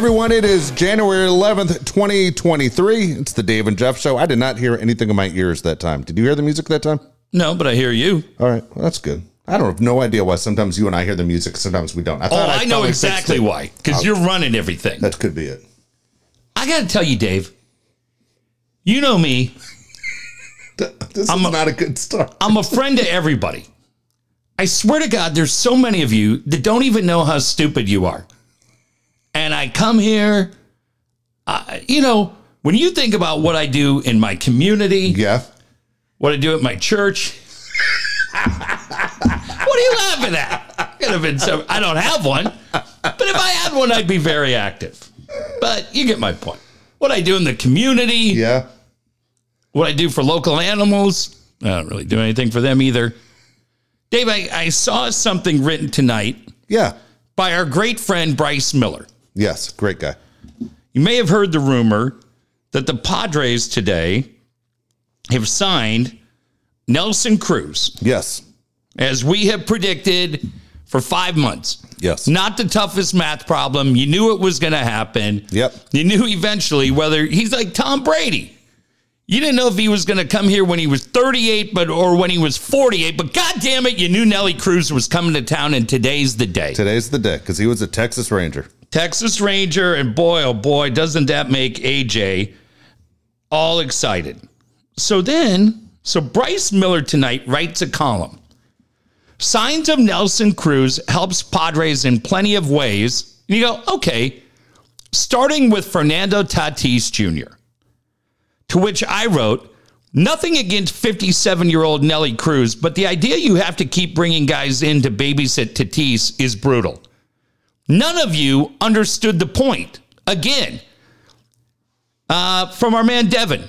everyone, it is January 11th, 2023. It's the Dave and Jeff show. I did not hear anything in my ears that time. Did you hear the music that time? No, but I hear you. All right, well, that's good. I don't have no idea why sometimes you and I hear the music, sometimes we don't. I Oh, thought I know exactly why. Because you're running everything. That could be it. I got to tell you, Dave. You know me. This I'm is a- not a good start. I'm a friend to everybody. I swear to God, there's so many of you that don't even know how stupid you are. And I come here, uh, you know, when you think about what I do in my community, Yeah. what I do at my church, what are you laughing at? Could have been some, I don't have one, but if I had one, I'd be very active. But you get my point. What I do in the community, Yeah. what I do for local animals. I don't really do anything for them either. Dave, I, I saw something written tonight Yeah. by our great friend Bryce Miller. Yes. Great guy. You may have heard the rumor that the Padres today have signed Nelson Cruz, Yes. as we have predicted for five months. Yes. Not the toughest math problem. You knew it was going to happen. Yep. You knew eventually whether he's like Tom Brady. You didn't know if he was going to come here when he was 38, but or when he was 48. But God damn it, you knew Nelly Cruz was coming to town, and today's the day. Today's the day because he was a Texas Ranger. Texas Ranger, and boy, oh boy, doesn't that make AJ all excited. So then, so Bryce Miller tonight writes a column. Signs of Nelson Cruz helps Padres in plenty of ways. And you go, okay, starting with Fernando Tatis Jr., to which I wrote, nothing against 57 year old Nelly Cruz, but the idea you have to keep bringing guys in to babysit Tatis is brutal. None of you understood the point. Again, uh, from our man Devin,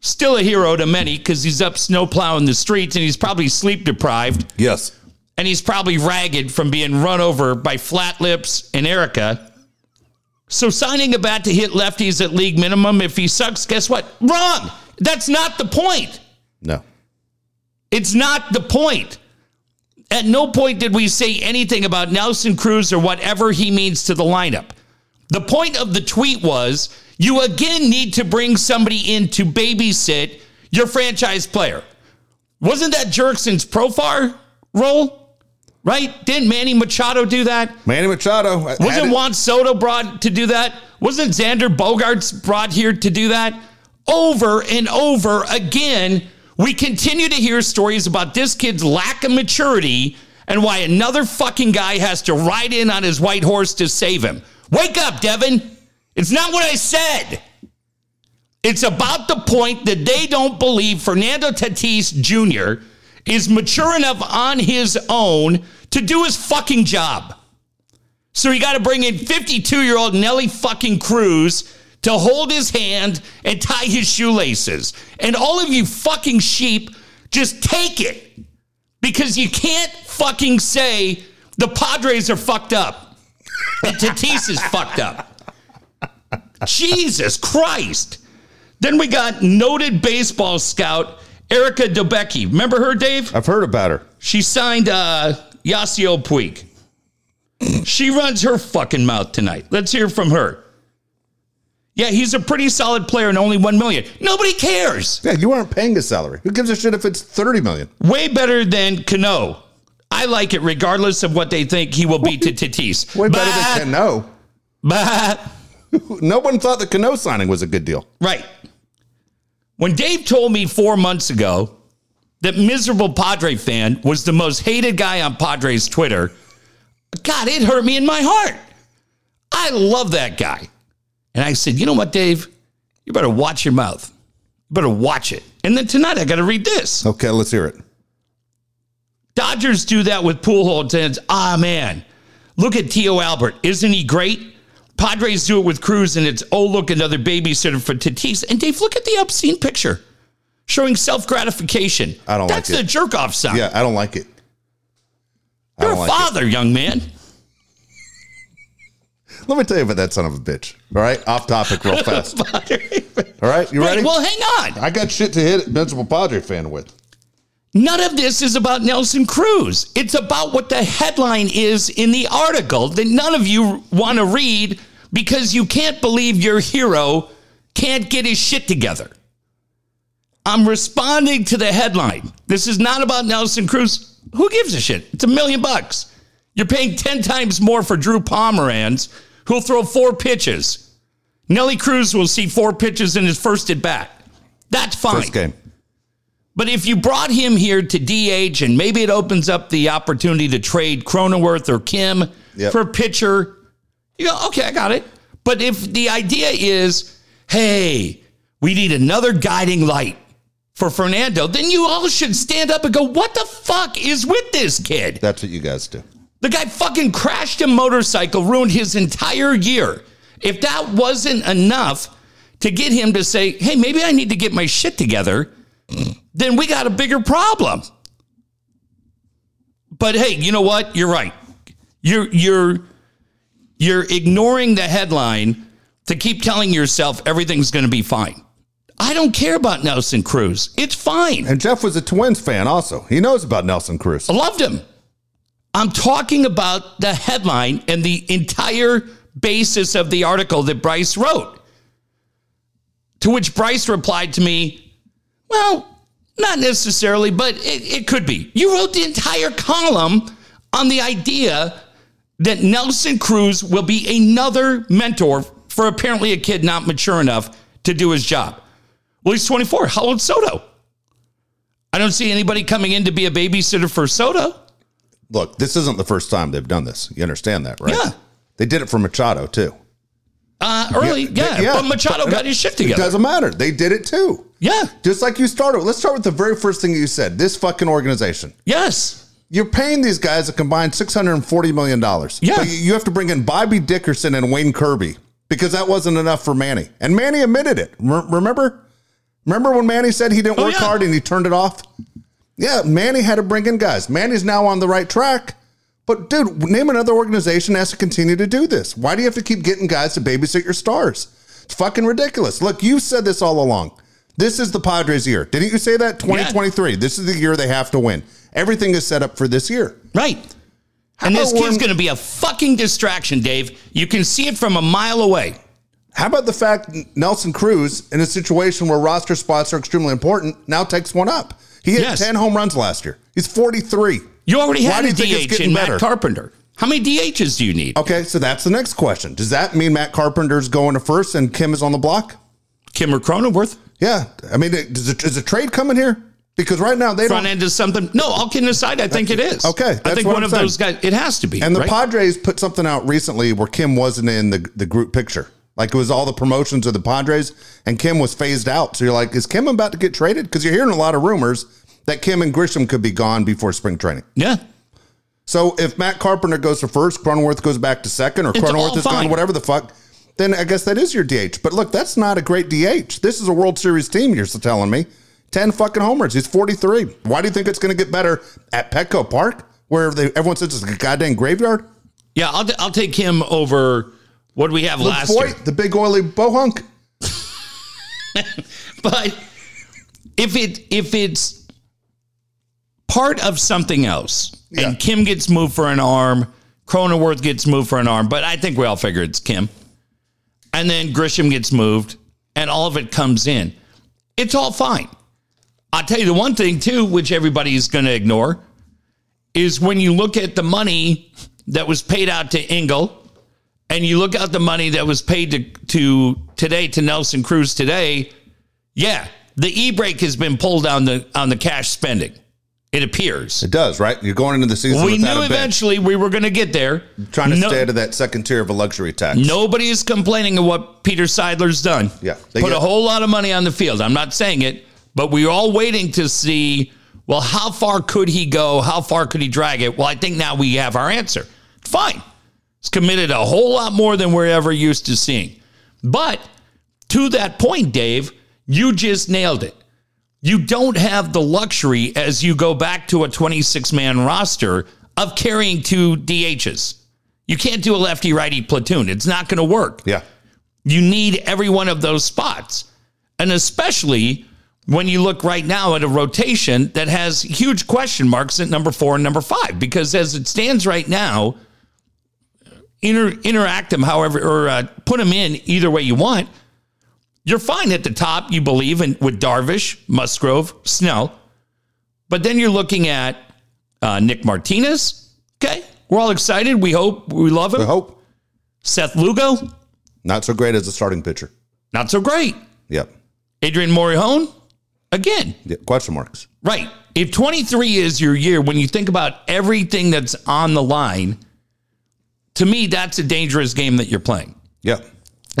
still a hero to many because he's up snow plowing the streets and he's probably sleep deprived Yes. and he's probably ragged from being run over by Flat Lips and Erica. So signing a bat to hit lefties at league minimum, if he sucks, guess what? Wrong. That's not the point. No. It's not the point. At no point did we say anything about Nelson Cruz or whatever he means to the lineup. The point of the tweet was you again need to bring somebody in to babysit your franchise player. Wasn't that Jurickson's Profar role? Right? Didn't Manny Machado do that? Manny Machado. had Wasn't Juan Soto brought to do that? Wasn't Xander Bogaerts brought here to do that? Over and over again, we continue to hear stories about this kid's lack of maturity and why another fucking guy has to ride in on his white horse to save him. Wake up, Devin. It's not what I said. It's about the point that they don't believe Fernando Tatis Jr. is mature enough on his own to do his fucking job. So you got to bring in 52 year old Nelly fucking Cruz to hold his hand and tie his shoelaces. And all of you fucking sheep, just take it because you can't fucking say the Padres are fucked up and Tatis is fucked up. Jesus Christ. Then we got noted baseball scout Erica Debicki. Remember her, Dave? I've heard about her. She signed uh, Yasiel Puig. She runs her fucking mouth tonight. Let's hear from her. Yeah, he's a pretty solid player and only one million. Nobody cares. Yeah, you aren't paying his salary. Who gives a shit if it's 30 million? Way better than Cano. I like it regardless of what they think he will be to Tatis. Way better than Cano. But No one thought the Cano signing was a good deal. Right. When Dave told me four months ago that miserable Padre fan was the most hated guy on Padres Twitter, God, it hurt me in my heart. I love that guy. And I said, you know what, Dave? You better watch your mouth. You better watch it. And then tonight I got to read this. Okay, let's hear it. Dodgers do that with Pujols, and it's, ah, man, look at Tio Albert. Isn't he great? Padres do it with Cruz, and it's, oh, look, another babysitter for Tatis. And Dave, look at the obscene picture showing self gratification. I don't That's like the jerk off sign. Yeah, I don't like it. I You're a like it. father, young man. Let me tell you about that son of a bitch. All right, off topic, real fast. All right, you Right, ready? well, hang on. I got shit to hit Invincible Padre fan with. None of this is about Nelson Cruz. It's about what the headline is in the article that none of you want to read because you can't believe your hero can't get his shit together. I'm responding to the headline. This is not about Nelson Cruz. Who gives a shit? It's a million bucks. You're paying 10 times more for Drew Pomeranz, who'll throw four pitches. Nelly Cruz will see four pitches in his first at bat. That's fine. First game. But if you brought him here to DH and maybe it opens up the opportunity to trade Cronenworth or Kim Yep. for a pitcher, you go, okay, I got it. But if the idea is, hey, we need another guiding light for Fernando, then you all should stand up and go, what the fuck is with this kid? That's what you guys do. The guy fucking crashed a motorcycle, ruined his entire year. If that wasn't enough to get him to say, hey, maybe I need to get my shit together, then we got a bigger problem. But hey, you know what? You're right. You're you're you're ignoring the headline to keep telling yourself everything's going to be fine. I don't care about Nelson Cruz. It's fine. And Jeff was a Twins fan also. He knows about Nelson Cruz. I loved him. I'm talking about the headline and the entire basis of the article that Bryce wrote. To which Bryce replied to me, Well, not necessarily, but it, it could be. You wrote the entire column on the idea that Nelson Cruz will be another mentor for apparently a kid not mature enough to do his job. Well, he's 24. How old Soto? I don't see anybody coming in to be a babysitter for Soto. Look, this isn't the first time they've done this. You understand that, right? Yeah. They did it for Machado too. Uh, early, yeah, but Machado got his shit together. It doesn't matter. They did it too. Yeah, Just like you started. Let's start with the very first thing you said. This fucking organization. yes, You're paying these guys a combined six hundred and forty million dollars. Yeah. but you- have to bring in Bobby Dickerson and Wayne Kirby because that wasn't enough for Manny, and Manny admitted it. Re- remember, remember when Manny said he didn't Oh, work yeah. hard and he turned it off. Yeah, Manny had to bring in guys. Manny's now on the right track. But dude, name another organization that has to continue to do this. Why do you have to keep getting guys to babysit your stars? It's fucking ridiculous. Look, you said this all along. This is the Padres' year. Didn't you say that? 2023. This is the year they have to win. Everything is set up for this year. right. And this kid's going to be a fucking distraction, Dave. You can see it from a mile away. How about the fact Nelson Cruz, in a situation where roster spots are extremely important, now takes one up? He hit Yes. 10 home runs last year. He's 43. You already Why had do a you think it's DH in better? Matt Carpenter. How many DHs do you need? Okay, so that's the next question. Does that mean Matt Carpenter's going to first and Kim is on the block? Kim or Cronenworth? Yeah. I mean, is, it, is a trade coming here? Because right now they Front don't. end is something. No, all kidding aside, I think it is. Okay, I think one I'm of saying. those guys. It has to be. And the right? Padres put something out recently where Kim wasn't in the, the group picture. Like it was all the promotions of the Padres, and Kim was phased out. So you're like, is Kim about to get traded? Because you're hearing a lot of rumors that Kim and Grisham could be gone before spring training. yeah. So if Matt Carpenter goes to first, Cronenworth goes back to second, or It's Cronenworth is fine. gone, whatever the fuck, then I guess that is your DH. But look, that's not a great DH. This is a World Series team, you're telling me. 10 fucking homers. He's 43. Why do you think it's going to get better at Petco Park, where they, everyone says it's a goddamn graveyard? Yeah, I'll, I'll take him over what do we have last year. The big oily bohunk. But if it if it's part of something else, Yeah. and Kim gets moved for an arm, Cronenworth gets moved for an arm, but I think we all figure it's Kim. And then Grisham gets moved, and all of it comes in. It's all fine. I'll tell you the one thing too, which everybody's going to ignore, is when you look at the money that was paid out to Engel, and you look at the money that was paid to, to today to Nelson Cruz today, yeah, the e brake has been pulled on the on the cash spending. It appears. It does, right? You're going into the season We knew eventually we were going to get there. trying to No- stay out of that second tier of a luxury tax. Nobody is complaining of what Peter Seidler's done. Yeah, they Put get- a whole lot of money on the field. I'm not saying it, but we're all waiting to see, well, how far could he go? How far could he drag it? Well, I think now we have our answer. Fine. He's committed a whole lot more than we're ever used to seeing. But to that point, Dave, you just nailed it. You don't have the luxury as you go back to a 26 man roster of carrying two DHs. You can't do a lefty righty platoon. It's not going to work. Yeah. You need every one of those spots. And especially when you look right now at a rotation that has huge question marks at number four and number five, because as it stands right now, inter, interact them however, or uh, put them in either way you want. You're fine at the top, you believe, in, with Darvish, Musgrove, Snell. But then you're looking at uh, Nick Martinez. Okay. We're all excited. We hope, we love him. We hope. Seth Lugo, Not so great as a starting pitcher. not so great. Yep. Adrian Morejon, again, Yeah, question marks. Right. If 23 is your year, when you think about everything that's on the line, to me, that's a dangerous game that you're playing. Yep.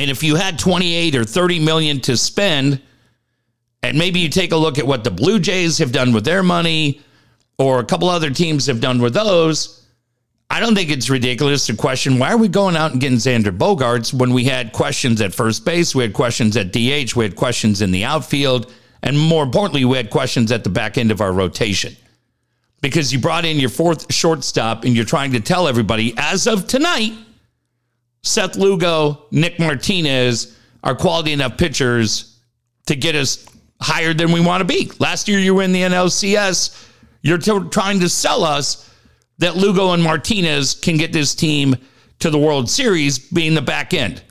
And if you had 28 or 30 million to spend, and maybe you take a look at what the Blue Jays have done with their money, or a couple other teams have done with those, I don't think it's ridiculous to question why are we going out and getting Xander Bogaerts when we had questions at first base, we had questions at DH, we had questions in the outfield, and more importantly, we had questions at the back end of our rotation. Because you brought in your fourth shortstop and you're trying to tell everybody, as of tonight, Seth Lugo, Nick Martinez are quality enough pitchers to get us higher than we want to be. Last year, you were in the NLCS. You're t- trying to sell us that Lugo and Martinez can get this team to the World Series, being the back end.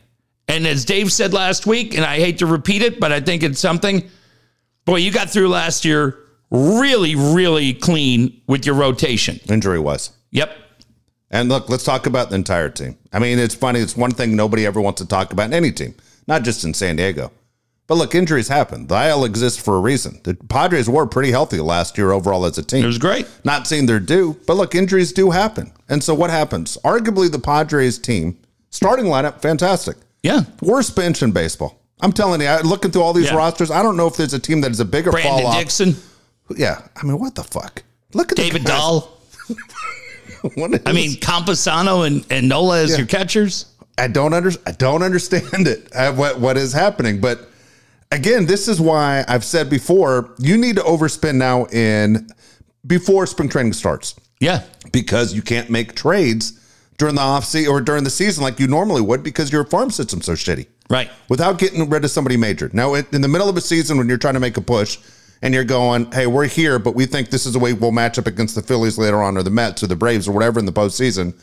And as Dave said last week, and I hate to repeat it, but I think it's something. Boy, you got through last year really, really clean with your rotation. Injury wise. Yep. And look, let's talk about the entire team. I mean, it's funny. It's one thing nobody ever wants to talk about in any team, not just in San Diego. But look, injuries happen. The IL exists for a reason. The Padres were pretty healthy last year overall as a team. It was great. Not saying they're due, but look, injuries do happen. And so what happens? Arguably, the Padres team starting lineup, fantastic. Yeah. Worst bench in baseball. I'm telling you, I, looking through all these Yeah. rosters, I don't know if there's a team that is a bigger fall Brandon off. Dixon, Yeah, I mean, what the fuck? Look at David. Dahl. Is- I mean, Campusano and, and Nola as Yeah. your catchers. I don't under, I don't understand it. uh, what what is happening? But again, this is why I've said before, you need to overspend now in before spring training starts Yeah. because you can't make trades during the off season or during the season like you normally would because your farm system's so shitty. Right. without getting rid of somebody major. Now, in the middle of a season when you're trying to make a push and you're going, hey, we're here, but we think this is the way we'll match up against the Phillies later on or the Mets or the Braves or whatever in the postseason.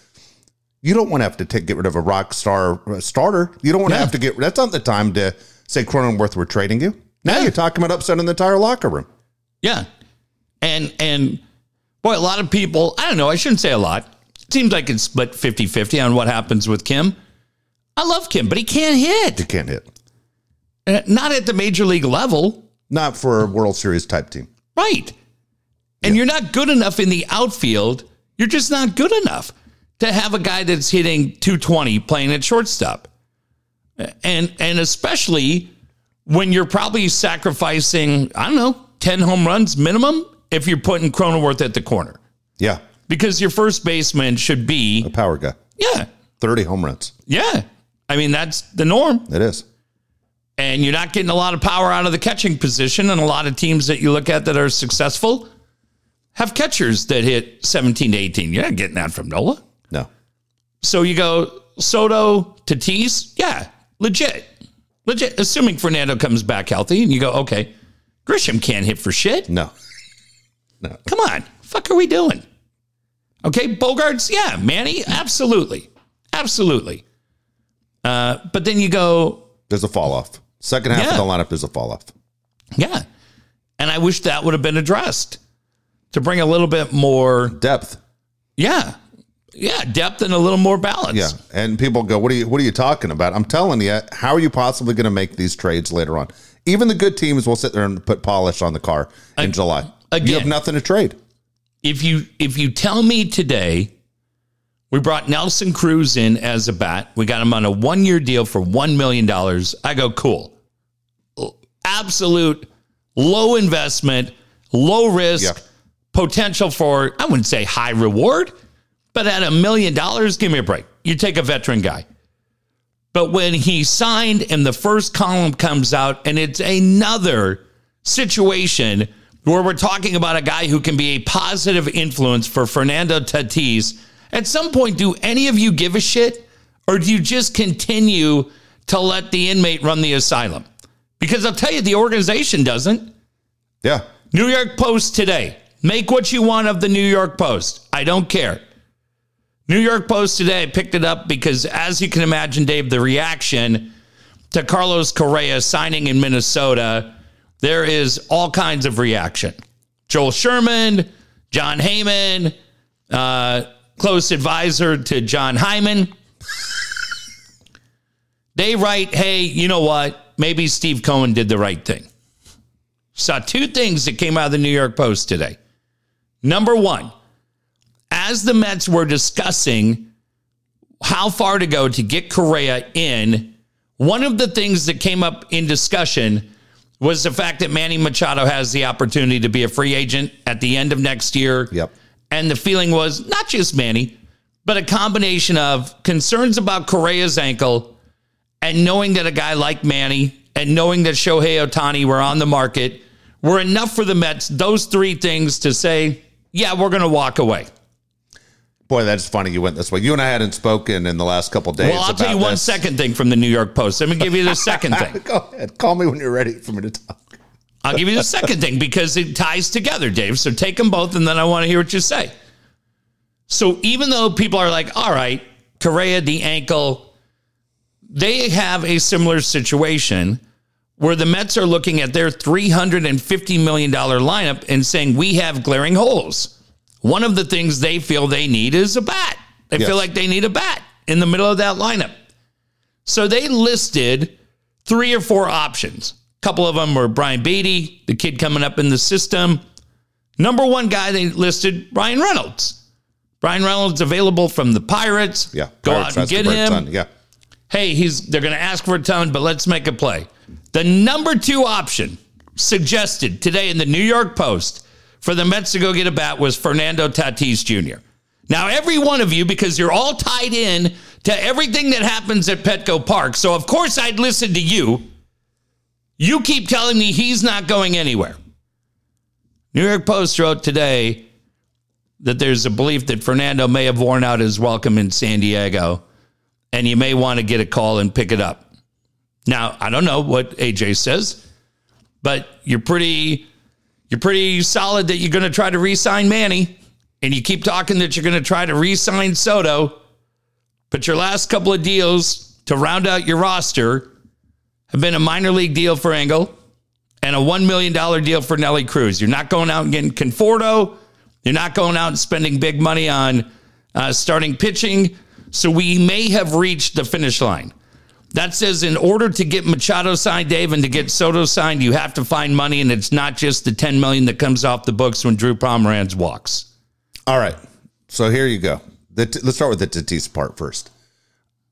You don't want to have to take get rid of a rock star uh, starter. You don't want to Yeah. have to get. That's not the time to say Cronenworth we're trading you. Now Yeah. you're talking about upsetting the entire locker room. Yeah. And and boy, a lot of people, I don't know, I shouldn't say a lot. It seems like it's split 50-50 on what happens with Kim. I love Kim, but he can't hit. You can't hit. Uh, Not at the major league level. Not for a World Series type team. Right. And you're not good enough in the outfield. You're just not good enough to have a guy that's hitting 220 playing at shortstop. And and especially when you're probably sacrificing, I don't know, 10 home runs minimum if you're putting Cronenworth at the corner. Yeah, Because your first baseman should be, a power guy. yeah, Thirty home runs. yeah. I mean, that's the norm. It is. And you're not getting a lot of power out of the catching position. And a lot of teams that you look at that are successful have catchers that hit 17 to 18. You're not getting that from Nola. No. So you go Soto, to Tatis, yeah, legit, legit. Assuming Fernando comes back healthy, and you go, okay, Grisham can't hit for shit. No. No. Come on, fuck are we doing? Okay, Bogaerts, yeah, Manny, absolutely, absolutely. Uh, but then you go, There's a fall off. Second half Yeah. of the lineup, there's a fall off. Yeah. And I wish that would have been addressed to bring a little bit more, Depth. yeah, yeah, depth and a little more balance. Yeah, and people go, "What are you? What are you talking about?" I'm telling you, how are you possibly going to make these trades later on? Even the good teams will sit there and put polish on the car in July. Again, you have nothing to trade. If you if you tell me today we brought Nelson Cruz in as a bat, we got him on a one year deal for one million dollars. I go cool, absolute low investment, low risk, Yeah. potential for I wouldn't say high reward, but at a million dollars, give me a break. You take a veteran guy. But when he signed and the first column comes out and it's another situation where we're talking about a guy who can be a positive influence for Fernando Tatis, at some point, do any of you give a shit? Or do you just continue to let the inmate run the asylum? Because I'll tell you, the organization doesn't. Yeah, New York Post today. Make what you want of the New York Post. I don't care. New York Post today picked it up because, as you can imagine, Dave, the reaction to Carlos Correa signing in Minnesota, there is all kinds of reaction. Joel Sherman, Jon Heyman, uh, close advisor to John Hyman. they write, hey, you know what? Maybe Steve Cohen did the right thing. Saw two things that came out of the New York Post today. Number one, as the Mets were discussing how far to go to get Correa in, one of the things that came up in discussion was the fact that Manny Machado has the opportunity to be a free agent at the end of next year. Yep. And the feeling was not just Manny, but a combination of concerns about Correa's ankle and knowing that a guy like Manny and knowing that Shohei Ohtani were on the market were enough for the Mets, those three things to say, yeah, we're going to walk away. Boy, that's funny you went this way. You and I hadn't spoken in the last couple days. Well, I'll tell you one second thing from the New York Post. Let me give you the second thing. Go ahead. Call me when you're ready for me to talk. I'll give you the second thing because it ties together, Dave. So take them both, and then I want to hear what you say. So even though people are like, all right, Correa, the ankle, they have a similar situation where the Mets are looking at their $350 million lineup and saying, we have glaring holes. One of the things they feel they need is a bat. They Yes. feel like they need a bat in the middle of that lineup. So they listed three or four options. A couple of them were Brian Beatty, the kid coming up in the system. Number one guy they listed, Bryan Reynolds. Bryan Reynolds available from the Pirates. Yeah. Go Pirates out and get him. Yeah. Hey, he's they're going to ask for a ton, but let's make a play. The number two option suggested today in the New York Post for the Mets to go get a bat was Fernando Tatis Jr. Now, every one of you, because you're all tied in to everything that happens at Petco Park, so of course I'd listen to you. You keep telling me he's not going anywhere. New York Post wrote today that there's a belief that Fernando may have worn out his welcome in San Diego and you may want to get a call and pick it up. Now, I don't know what AJ says, but you're pretty you're pretty solid that you're going to try to re-sign Manny and you keep talking that you're going to try to re-sign Soto, but your last couple of deals to round out your roster have been a minor league deal for Engel and a $1 million deal for Nelly Cruz. You're not going out and getting Conforto. You're not going out and spending big money on uh, starting pitching. So we may have reached the finish line. That says in order to get Machado signed, Dave, and to get Soto signed, you have to find money, and it's not just the 10 million that comes off the books when Drew Pomeranz walks. All right. So here you go. The, let's start with the Tatis part first.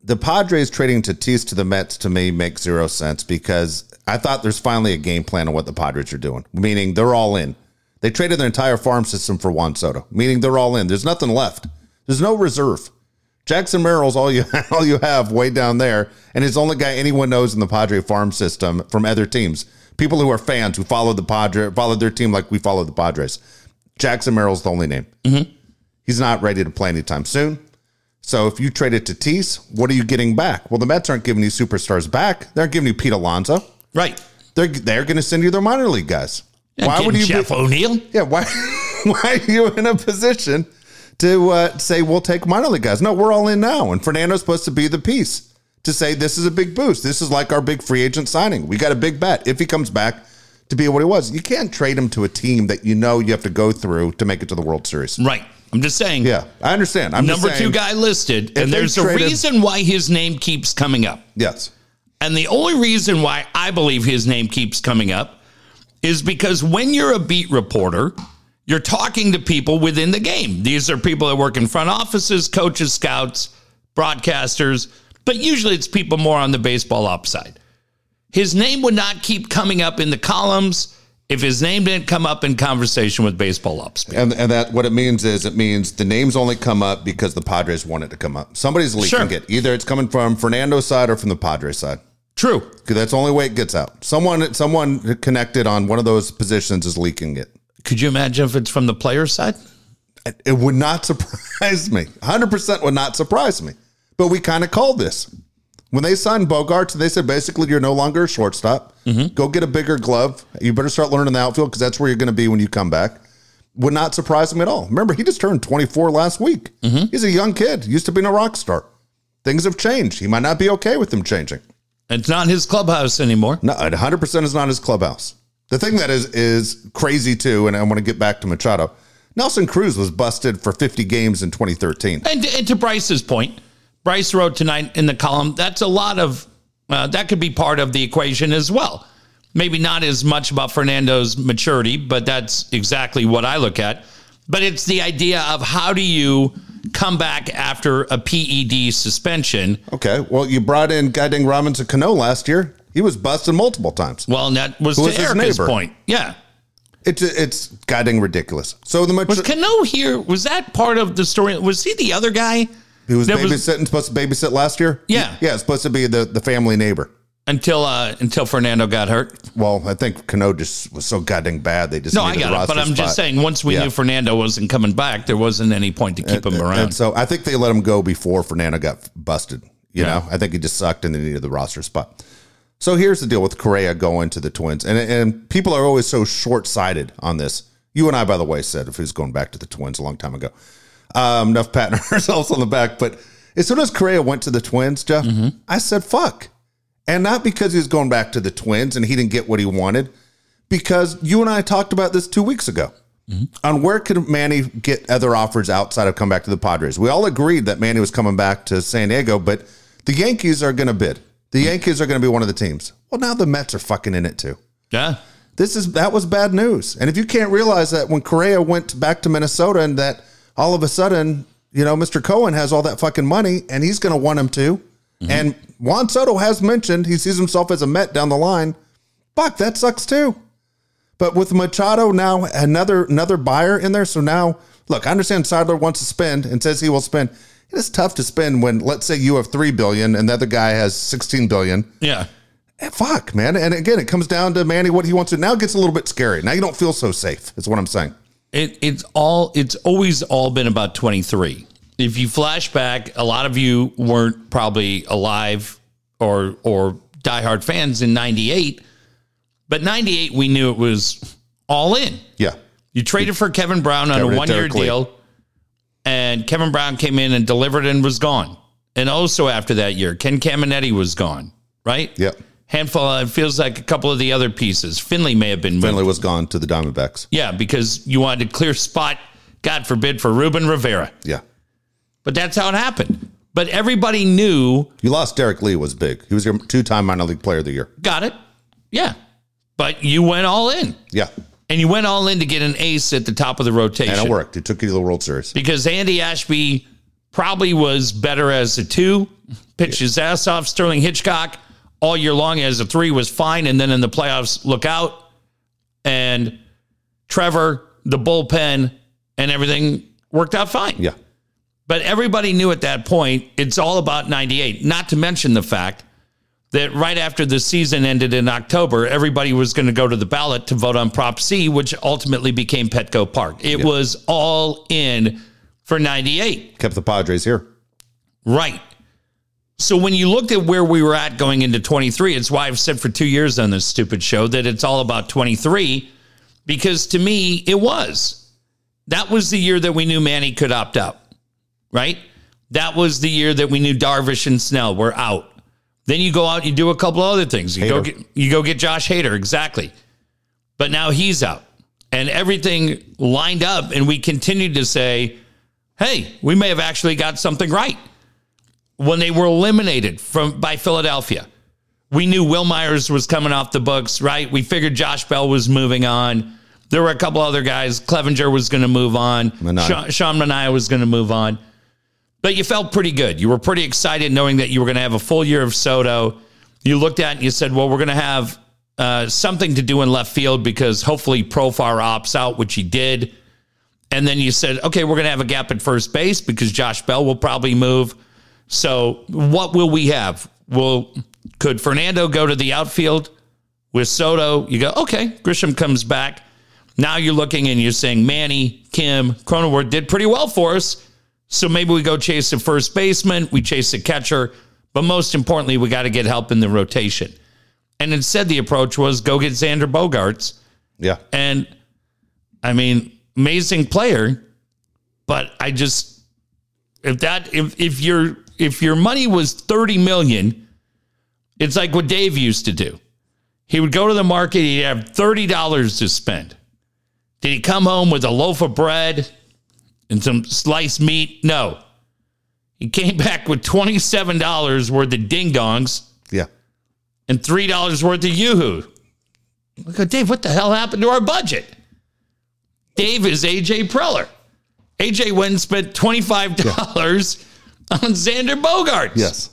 The Padres trading Tatis to the Mets to me makes zero sense because I thought there's finally a game plan on what the Padres are doing, meaning they're all in. They traded their entire farm system for Juan Soto, meaning they're all in. There's nothing left. There's no reserve. Jackson Merrill's all you all you have way down there, and he's the only guy anyone knows in the Padre farm system from other teams. People who are fans who follow the Padre, followed their team like we follow the Padres. Jackson Merrill's the only name. Mm-hmm. He's not ready to play anytime soon. So if you traded Tatis, what are you getting back? Well, the Mets aren't giving you superstars back. They're giving you Pete Alonso. Right. They're they're going to send you their minor league guys. Why would you? Jeff Be, O'Neill? yeah. Why? Why are you in a position to uh, say we'll take minor league guys? No, we're all in now, and Fernando's supposed to be the piece to say this is a big boost. This is like our big free agent signing. We got a big bet if he comes back to be what he was. You can't trade him to a team that you know you have to go through to make it to the World Series. Right. I'm just saying. Yeah, I understand. I'm just Number two guy listed, and there's a traded- reason why his name keeps coming up. Yes. And the only reason why I believe his name keeps coming up is because when you're a beat reporter, you're talking to people within the game. These are people that work in front offices, coaches, scouts, broadcasters, but usually it's people more on the baseball ops side. His name would not keep coming up in the columns if his name didn't come up in conversation with baseball ops. And and that what it means is it means the names only come up because the Padres want it to come up. Somebody's leaking Sure. it. Either it's coming from Fernando's side or from the Padres side. True. That's the only way it gets out. Someone someone connected on one of those positions is leaking it. Could you imagine if it's from the player side? It would not surprise me. 100% would not surprise me. But we kind of called this. When they signed Bogaerts, they said basically you're no longer a shortstop. Mm-hmm. Go get a bigger glove. You better start learning the outfield because that's where you're going to be when you come back. would not surprise him at all. Remember, he just turned 24 last week. Mm-hmm. He's a young kid, used to being a rock star. Things have changed. He might not be okay with them changing. It's not his clubhouse anymore. No, 100% is not his clubhouse. The thing that is is crazy too, and I want to get back to Machado. Nelson Cruz was busted for 50 games in 2013. And, and to Bryce's point, Bryce wrote tonight in the column that's a lot of uh, that could be part of the equation as well. Maybe not as much about Fernando's maturity, but that's exactly what I look at. But it's the idea of how do you come back after a PED suspension? Okay, well, you brought in Guiding Robinson Cano last year. He was busted multiple times. Well, and that was Who to was his Erica's neighbor? point. Yeah. It's it's guiding ridiculous. So the much. Was mature, Cano here? Was that part of the story? Was he the other guy? he was that babysitting, supposed to babysit last year. Yeah. yeah, it's supposed to be the the family neighbor. until uh, until Fernando got hurt. Well, I think Cano just was so goddamn bad they just No, I needed got it. But roster I'm just spot. saying, once we Yeah. knew Fernando wasn't coming back, there wasn't any point to keep him around. And so I think they let him go before Fernando got busted. You know, I think he just sucked and they needed the roster spot. So here's the deal with Correa going to the Twins, and and people are always so short sighted on this. You and I, by the way, said if he was going back to the Twins a long time ago. Um, enough patting ourselves on the back, but as soon as Correa went to the Twins, Jeff, I said fuck, and not because he was going back to the Twins and he didn't get what he wanted, because you and I talked about this two weeks ago on where could Manny get other offers outside of come back to the Padres. We all agreed that Manny was coming back to San Diego, but the Yankees are going to bid. The Yankees are going to be one of the teams. Well, now the Mets are fucking in it too. yeah. This is that was bad news. And if you can't realize that when Correa went back to Minnesota and that all of a sudden, you know, Mr. Cohen has all that fucking money and he's going to want him to. Mm-hmm. And Juan Soto has mentioned he sees himself as a Met down the line. Fuck, that sucks too. But with Machado now another another buyer in there, so now look, I understand Seidler wants to spend and says he will spend. It is tough to spend when let's say you have three billion and the other guy has sixteen billion. Yeah. Eh, Fuck, man. And again, it comes down to Manny what he wants to. Now it gets a little bit scary. Now you don't feel so safe. Is what I'm saying. It, it's all it's always all been about 23 if you flash back a lot of you weren't probably alive or or diehard fans in 98 but 98 we knew it was all in Yeah, you traded for kevin brown on Kevin a Derrek Lee. deal and kevin brown came in and delivered and was gone and also after that year ken caminiti was gone right Yep. handful it feels like a couple of the other pieces finley may have been moved Finley was gone to the Diamondbacks. yeah, because you wanted a clear spot, God forbid, for Ruben Rivera. Yeah, But that's how it happened. But everybody knew, you lost. Derrek Lee was big. He was your two-time minor league player of the year. got it. Yeah. But you went all in. Yeah, And you went all in to get an ace at the top of the rotation. and it worked. It took you to the World Series. Because Andy Ashby probably was better as a two, pitched his ass off. Sterling Hitchcock all year long as a three was fine. And then in the playoffs, look out. And Trevor, the bullpen, and everything worked out fine. Yeah, But everybody knew at that point it's all about 98, not to mention the fact that right after the season ended in October, everybody was going to go to the ballot to vote on Prop C, which ultimately became Petco Park. It was all in for 98. kept the Padres here. Right. So when you looked at where we were at going into 23, it's why I've said for two years on this stupid show that it's all about 23, because to me, it was. That was the year that we knew Manny could opt out, right? That was the year that we knew Darvish and Snell were out. Then you go out, you do a couple other things. You go get you go get Josh Hader, exactly. But now he's out. And everything lined up, and we continued to say, hey, we may have actually got something right. When they were eliminated from by Philadelphia, we knew Wil Myers was coming off the books, right? We figured Josh Bell was moving on. There were a couple other guys. Clevenger was going to move on. Manaea. Sean, Sean Manaea was going to move on. But you felt pretty good. You were pretty excited knowing that you were going to have a full year of Soto. You looked at and you said, well, we're going to have uh, something to do in left field because hopefully Profar opts out, which he did. And then you said, okay, we're going to have a gap at first base because Josh Bell will probably move. So what will we have? Will could Fernando go to the outfield with Soto? You go, okay, Grisham comes back. Now you're looking and you're saying Manny, Kim, Cronenworth did pretty well for us. So maybe we go chase a first baseman, we chase a catcher, but most importantly, we got to get help in the rotation. And instead, the approach was go get Xander Bogaerts. Yeah, And I mean, amazing player, but I just if that if if your if your money was 30 million, it's like what Dave used to do. He would go to the market, he'd have $30 to spend. Did he come home with a loaf of bread and some sliced meat? No. He came back with $27 worth of ding dongs Yeah. and $3 worth of Yoo-Hoo. I go, Dave, what the hell happened to our budget? Dave is AJ Preller. AJ went and spent $25 on Xander Bogaerts. Yes.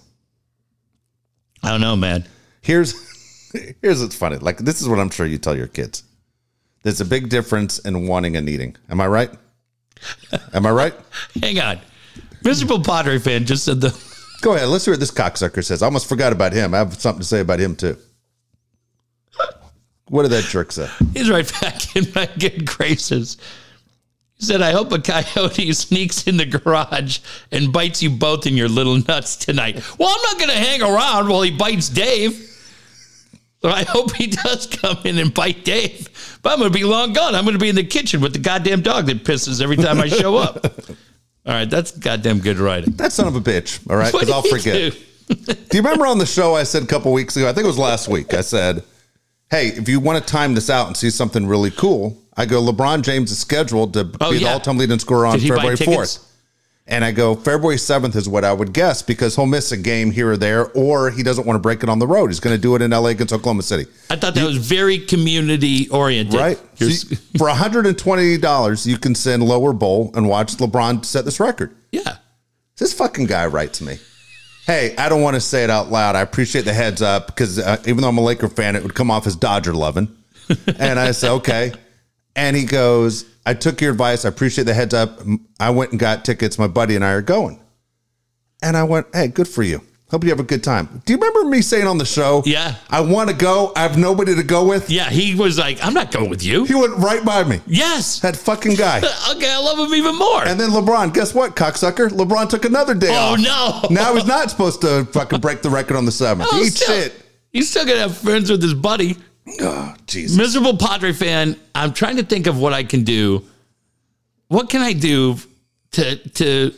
I don't know, man. Here's here's what's funny. Like this is what I'm sure you tell your kids. There's a big difference in wanting and needing. Am I right? Am I right? Hang on. Miserable Padre fan just said the Go ahead. Let's hear what this cocksucker says. I almost forgot about him. I have something to say about him too. What did that jerk say? he's right back in my good graces. He said, I hope a coyote sneaks in the garage and bites you both in your little nuts tonight. Well, I'm not going to hang around while he bites Dave. So I hope he does come in and bite Dave. But I'm going to be long gone. I'm going to be in the kitchen with the goddamn dog that pisses every time I show up. All right, that's goddamn good writing. That son of a bitch. All right, because I'll forget. do? Do you remember on the show I said a couple weeks ago? I think it was last week. I said, "Hey, if you want to time this out and see something really cool, I go. LeBron James is scheduled to Oh, be yeah. the all-time leading scorer on Did he buy February fourth." And I go, February 7th is what I would guess because he'll miss a game here or there, or he doesn't want to break it on the road. He's going to do it in LA against Oklahoma City. I thought that was very community oriented. Right. So you- for $120, you can send Lower Bowl and watch LeBron set this record. yeah. This fucking guy writes me. Hey, I don't want to say it out loud. I appreciate the heads up because uh, even though I'm a Laker fan, it would come off as Dodger loving. and I said, okay. And he goes, I took your advice. I appreciate the heads up. I went and got tickets. My buddy and I are going. And I went, hey, good for you. Hope you have a good time. Do you remember me saying on the show? Yeah. I want to go. I have nobody to go with. Yeah. He was like, I'm not going with you. He went right by me. Yes. That fucking guy. Okay, I love him even more. And then LeBron, guess what, cocksucker? LeBron took another day oh off. no! Now he's not supposed to fucking break the record on the seventh. Oh, Eat still- shit. He's still gonna have friends with his buddy. Oh, Jesus. Miserable Padre fan. I'm trying to think of what I can do. What can I do to to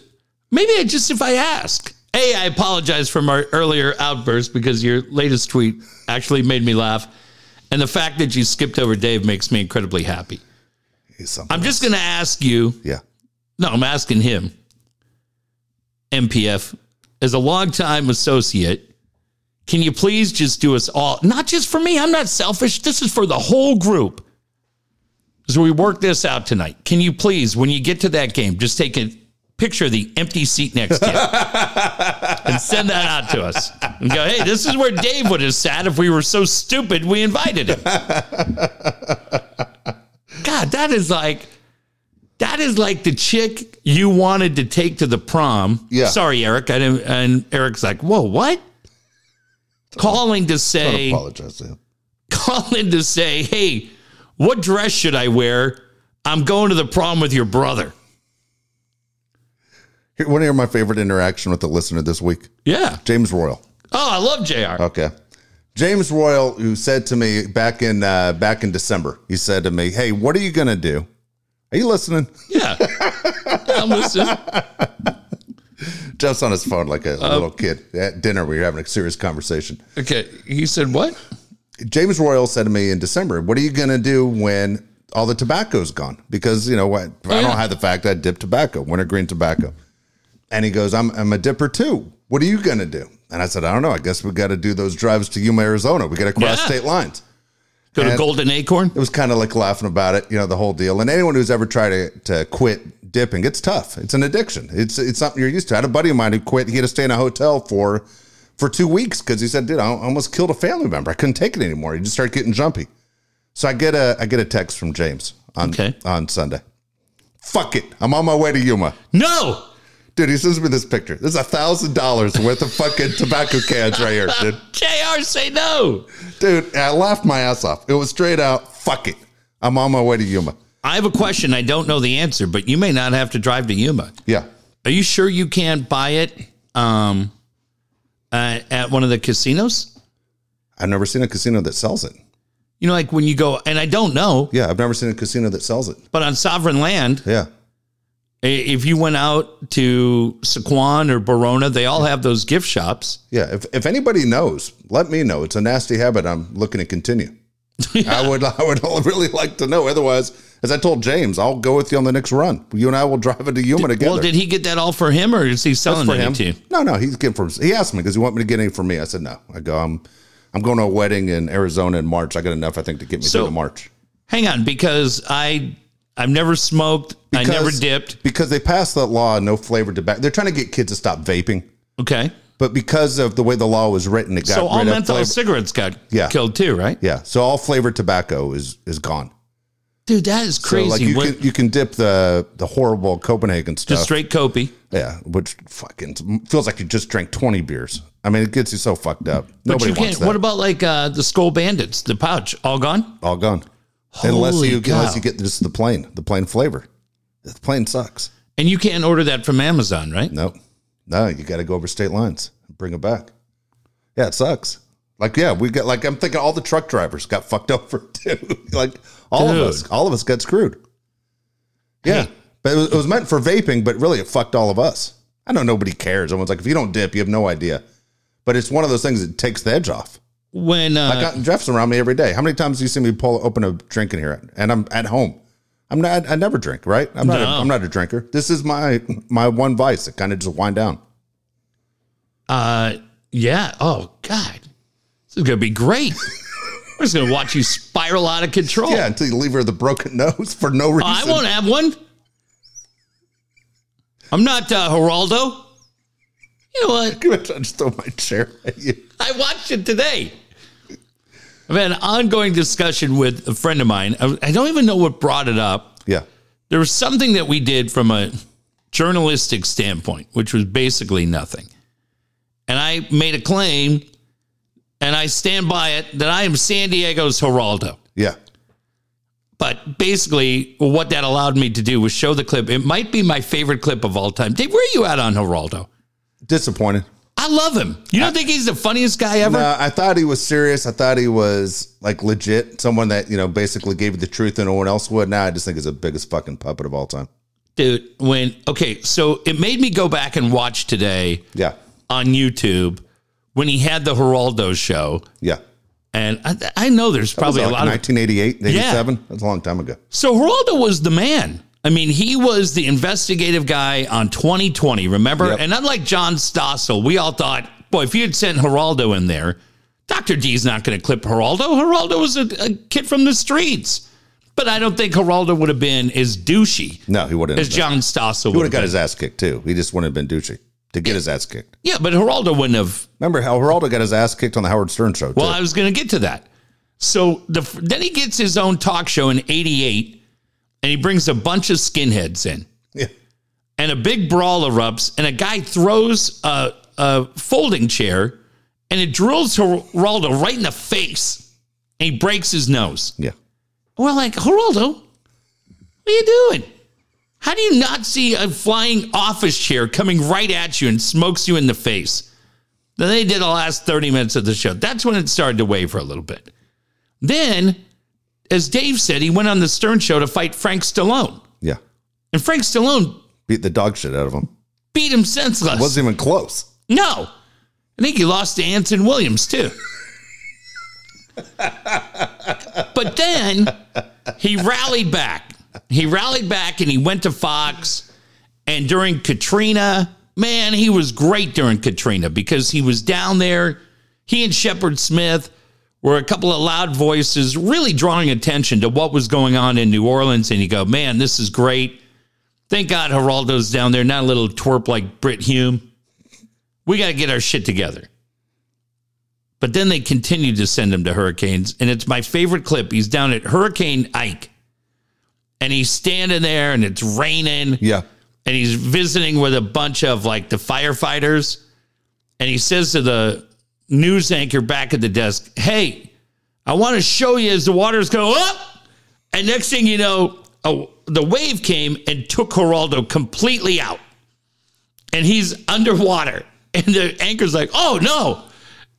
maybe I just if I ask. Hey, I apologize for my earlier outburst because your latest tweet actually made me laugh. And the fact that you skipped over Dave makes me incredibly happy. I'm just gonna ask you yeah. No, I'm asking him. MPF, as a longtime associate, can you please just do us all, not just for me, I'm not selfish. This is for the whole group. So we work this out tonight. Can you please, when you get to that game, just take a picture of the empty seat next to you and send that out to us and go, hey, this is where Dave would have sat if we were so stupid we invited him. God, that is like that is like the chick you wanted to take to the prom. Yeah. Sorry, Eric. I didn't and Eric's like, whoa, what? Calling to say apologize to him. calling to say, hey, what dress should I wear? I'm going to the prom with your brother. Here, want to hear my favorite interaction with the listener this week? Yeah. James Royal. Oh, I love JR. Okay. James Royal, who said to me back in uh, back in December, he said to me, "Hey, what are you gonna do? Are you listening?" Yeah. I'm listening. Jeff's on his phone like a Uh, little kid at dinner. We were having a serious conversation. Okay. He said, what? James Royal said to me in December, "What are you gonna do when all the tobacco's gone? Because you know what, I yeah. don't have the fact I dip tobacco, wintergreen tobacco." And he goes, "I'm I'm a dipper too. What are you gonna do?" And I said, "I don't know. I guess we got to do those drives to Yuma, Arizona. We got to cross Yeah. state lines." Go to Golden Acorn? It was kind of like laughing about it, you know, the whole deal. And anyone who's ever tried to, to quit dipping, it's tough. It's an addiction. It's it's something you're used to. I had a buddy of mine who quit. He had to stay in a hotel for for two weeks because he said, "Dude, I almost killed a family member. I couldn't take it anymore." He just started getting jumpy. So I get a I get a text from James on Okay. on Sunday. Fuck it, I'm on my way to Yuma, No. Dude. He sends me this picture. There's a thousand dollars worth of fucking tobacco cans right here, dude. JR, say no. Dude, I laughed my ass off. It was straight out. Fuck it, I'm on my way to Yuma. I have a question. I don't know the answer, but you may not have to drive to Yuma. Yeah. Are you sure you can't buy it um, uh, at one of the casinos? I've never seen a casino that sells it. You know, like when you go, and I don't know, Yeah, I've never seen a casino that sells it. but on sovereign land, Yeah. If you went out to Sycuan or Barona, they all have those gift shops. Yeah. If, if anybody knows, let me know. It's a nasty habit I'm looking to continue. I would I would really like to know. Otherwise, as I told James, I'll go with you on the next run. You and I will drive into Yuma together. Well, did he get that all for him, or is he selling for it him. to you? No, no, he's getting for. He asked me because he want me to get any for me. I said no. I go. I'm I'm going to a wedding in Arizona in March. I got enough, I think, to get me So- through to March. Hang on, because I I've never smoked, I never Because- dipped. because they passed that law, no flavored tobacco. They're trying to get kids to stop vaping, Okay, but because of the way the law was written, it got so all menthol flavor- cigarettes got Yeah. killed too, right? Yeah, so all flavored tobacco is is gone. Dude, that is So crazy. like you What- can you can dip the the horrible Copenhagen stuff. just straight copy. yeah, which fucking feels like you just drank twenty beers. I mean, it gets you so fucked up. But Nobody you wants that. What about like uh, the Skoal Bandits, the pouch, all gone? all gone. Unless you unless you get just the plain, the plain flavor. The plain sucks. And you can't order that from Amazon, right? No, no, you got to go over state lines and bring it back. Yeah, it sucks. Like, yeah, we got like I'm thinking all the truck drivers got fucked over too. like all Dude. of us, all of us got screwed. Yeah, Hey. but it was, it was meant for vaping, but really it fucked all of us. I know nobody cares. Everyone's like, if you don't dip, you have no idea. But it's one of those things that takes the edge off. When uh, I got Jeff's around me every day. How many times do you see me pull open a drink in here? And I'm at home. I'm not. I never drink. Right? I'm not. A. I'm not a drinker. This is my my one vice. It kind of just wind down. uh, yeah, oh god, this is gonna be great. We're just gonna watch you spiral out of control. Yeah, until you leave her with a broken nose for no reason. I won't have one. I'm not uh, Geraldo. You know what? I just throw my chair at you. I watched it today. I've had an ongoing discussion with a friend of mine. I don't even know what brought it up. Yeah. There was something that we did from a journalistic standpoint, which was basically nothing. And I made a claim, and I stand by it, that I am San Diego's Geraldo. Yeah. But basically, what that allowed me to do was show the clip. It might be my favorite clip of all time. Dave, where are you at on Geraldo? Disappointed. I love him. You don't think he's the funniest guy ever? No, I thought he was serious. I thought he was like legit, someone that you know basically gave you the truth and no one else would. Now I just think he's the biggest fucking puppet of all time. Dude, when, okay, so it made me go back and watch today Yeah. on YouTube when he had the Geraldo show. Yeah. And I, I know there's probably Was a lot like of 1988, 87. That's a long time ago. So Geraldo was the man. I mean, he was the investigative guy on 2020, remember? Yep. And unlike John Stossel, we all thought, boy, if you had sent Geraldo in there, Dr. D's not going to clip Geraldo. Geraldo was a, a kid from the streets. But I don't think Geraldo would have been as douchey No, he wouldn't. as have. John Stossel He would have got been. his ass kicked too. He just wouldn't have been douchey to get his ass kicked. Yeah, but Geraldo wouldn't have Remember how Geraldo got his ass kicked on the Howard Stern show? Too. Well, I was going to get to that. So the, then he gets his own talk show in 88 and he brings a bunch of skinheads in yeah. and a big brawl erupts and a guy throws a, a folding chair and it drills Geraldo right in the face and he breaks his nose. Yeah. We're like, Geraldo, what are you doing? How do you not see a flying office chair coming right at you and smokes you in the face? Then they did the last 30 minutes of the show. That's when it started to waver a little bit. Then, as Dave said, he went on the Stern show to fight Frank Stallone. Yeah. And Frank Stallone Beat the dog shit out of him. beat him senseless. It Wasn't even close. no. I think he lost to Anson Williams, too. but then he rallied back. He rallied back and he went to Fox. And during Katrina, man, he was great during Katrina because he was down there. He and Shepard Smith were a couple of loud voices, really drawing attention to what was going on in New Orleans. And you go, man, this is great. Thank God Geraldo's down there, not a little twerp like Brit Hume. We got to get our shit together. But then they continued to send him to hurricanes. And it's my favorite clip. He's down at Hurricane Ike. And he's standing there and it's raining Yeah. and he's visiting with a bunch of like the firefighters and he says to the news anchor back at the desk hey i want to show you as the waters go up and next thing you know oh, the wave came and took Geraldo completely out and he's underwater and the anchor's like oh no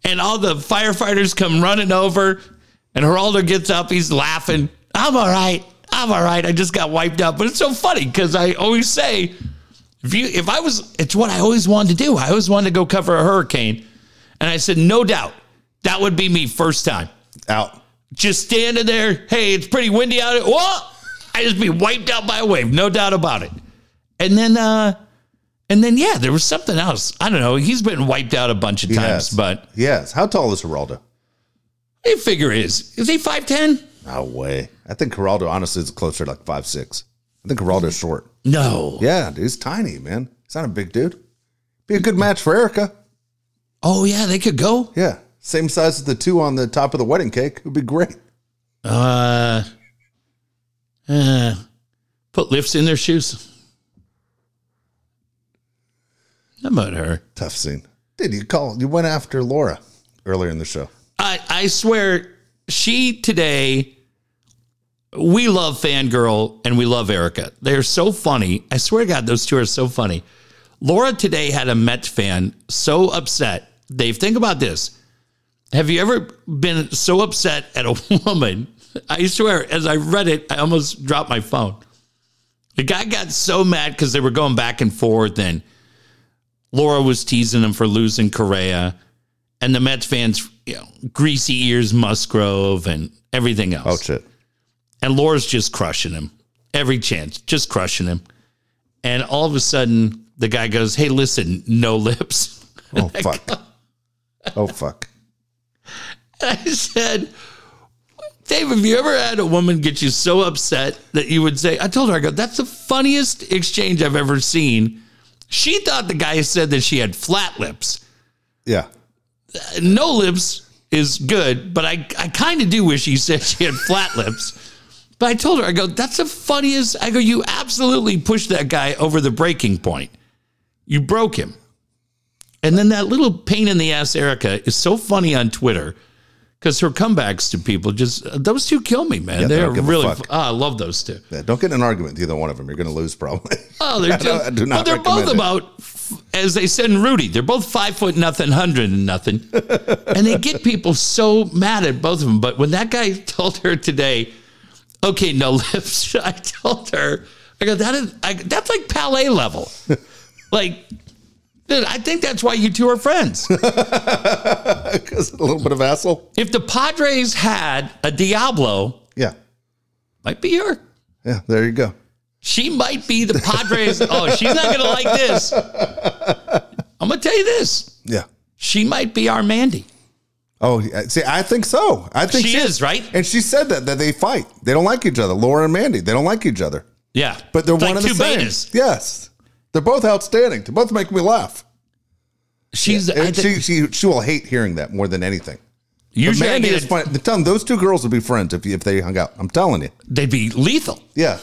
and all the firefighters come running over And Geraldo gets up, he's laughing. I'm all right. I'm all right. I just got wiped out. But it's so funny because I always say, if you if I was it's what I always wanted to do. I always wanted to go cover a hurricane. And I said, no doubt, that would be me first time. Out. Just standing there, hey, it's pretty windy out. What? I just be wiped out by a wave, no doubt about it. And then uh and then yeah, there was something else. I don't know. He's been wiped out a bunch of times, Yes. but Yes. How tall is Geraldo? I figure is is he five ten? No way. I think Geraldo honestly is closer to like five six. I think Geraldo's short. No. Yeah, dude, he's tiny, man. He's not a big dude. Be a good match for Erica. Oh yeah, they could go. Yeah. Same size as the two on the top of the wedding cake. It would be great. Uh, uh put lifts in their shoes. How about her? Tough scene. Did you call? You went after Laura earlier in the show. I, I swear, she today, we love Fangirl and we love Erica. They're so funny. I swear to God, those two are so funny. Laura today had a Mets fan so upset. Dave, think about this. Have you ever been so upset at a woman? I swear, as I read it, I almost dropped my phone. The guy got so mad because they were going back and forth, and Laura was teasing him for losing Correa and the Mets fans, you know, greasy ears, Musgrove, and everything else. Oh shit. And Laura's just crushing him every chance, just crushing him. And all of a sudden, the guy goes, "Hey, listen, no lips." Oh fuck. Oh fuck. I said, Dave, have you ever had a woman get you so upset that you would say, I told her, I go, that's the funniest exchange I've ever seen. She thought the guy said that she had flat lips. Yeah. no lips is good, but I, I kind of do wish he said she had flat lips. But I told her, I go, that's the funniest. I go, you absolutely pushed that guy over the breaking point. You broke him. And then that little pain in the ass Erica is so funny on Twitter because her comebacks to people just, those two kill me, man. Yeah, they they're don't give a really, I love those two. Yeah. Don't get in an argument with either one of them. You're going to lose probably. Oh, they're just, do not but they're both it. about, as they said in Rudy, they're both five foot nothing, hundred and nothing, and they get people so mad at both of them. But when that guy told her today, okay, no lips, I told her, I go, that is, I, that's like Palais level, like. Dude, I think that's why you two are friends. Because a little bit of asshole. if the Padres had a Diablo, Yeah. might be her. Yeah. There you go. She might be the Padres. oh, she's not going to like this. I'm going to tell you this. Yeah. She might be our Mandy. Oh, see, I think so. I think She is, right? And she said that that they fight. They don't like each other. Laura and Mandy. They don't like each other. Yeah. But they're It's one like and the two same. betas. Yes. They're both outstanding. They both make me laugh. She's I And thi- she, she she will hate hearing that more than anything. Usually Mandy is. I'm telling those two girls would be friends if if they hung out. I'm telling you. they'd be lethal. Yeah.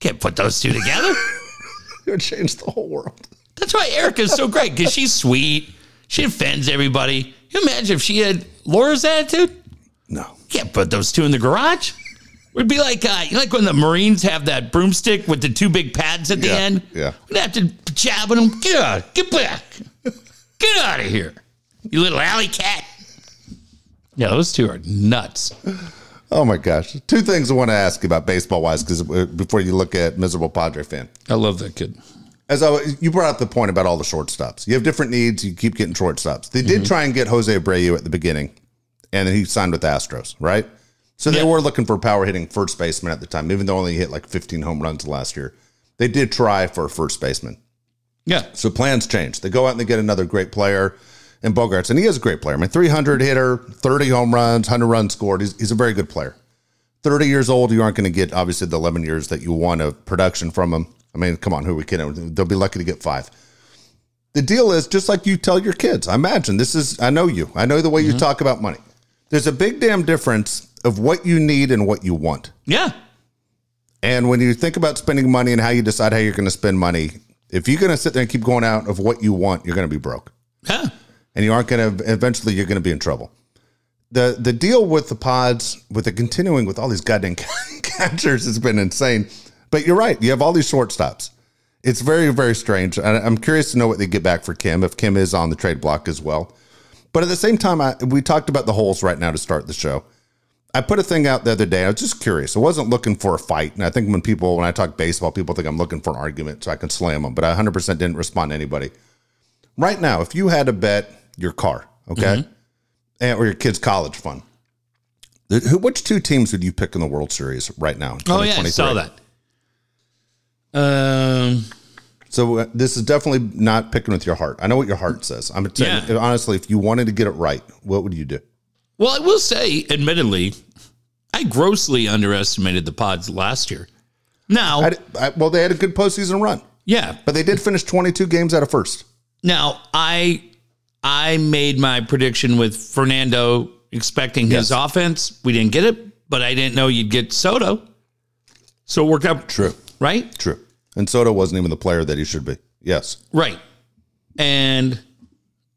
Can't put those two together. It would change the whole world. That's why Erica's so great because she's sweet. She offends everybody. Can you imagine if she had Laura's attitude? No. Can't put those two in the garage. Would be like uh, you like when the Marines have that broomstick with the two big pads at the Yeah, end. yeah. We'd have to jab at them. Get out. Get back. Get out of here. You little alley cat. Yeah, those two are nuts. Oh my gosh. Two things I want to ask you about baseball wise, because before you look at miserable Padre fan. I love that kid. As I, you brought up the point about all the shortstops. You have different needs. You keep getting shortstops. They did try and get Jose Abreu at the beginning, and then he signed with the Astros, right? So they Yeah. were looking for power hitting first baseman at the time, even though only hit like 15 home runs last year. They did try for a first baseman. Yeah. So plans change. They go out and they get another great player in Bogaerts, and he is a great player. I mean, 300 hitter, 30 home runs, 100 runs scored. He's, he's a very good player. 30 years old, you aren't going to get obviously the 11 years that you want of production from him. I mean, come on, who are we kidding? They'll be lucky to get five. The deal is just like you tell your kids. I imagine this is, I know you, I know the way you mm-hmm. talk about money. There's a big damn difference of what you need and what you want. Yeah. And when you think about spending money and how you decide how you're going to spend money, if you're going to sit there and keep going out of what you want, you're going to be broke. Yeah. And you aren't going to, eventually, you're going to be in trouble. The the deal with the pods, with the continuing with all these goddamn catchers has been insane. But you're right. You have all these shortstops. It's very, very strange. And I'm curious to know what they get back for Kim, if Kim is on the trade block as well. But at the same time, I, we talked about the holes right now to start the show. I put a thing out the other day. I was just curious. I wasn't looking for a fight. And I think when people, when I talk baseball, people think I'm looking for an argument so I can slam them. But I 100% didn't respond to anybody. Right now, if you had to bet your car, okay, and, or your kid's college fund, who, which two teams would you pick in the World Series right now? in Oh yeah, I saw that. Um, So uh, this is definitely not picking with your heart. I know what your heart says. I'm Yeah. honestly, if you wanted to get it right, what would you do? Well, I will say, admittedly, I grossly underestimated the Pods last year. Now, I, I, well, they had a good postseason run, yeah, but they did finish 22 games out of first. Now, I I made my prediction with Fernando expecting his Yes. offense. We didn't get it, but I didn't know you'd get Soto. So it worked out True. right? True. And Soto wasn't even the player that he should be. Yes. Right. And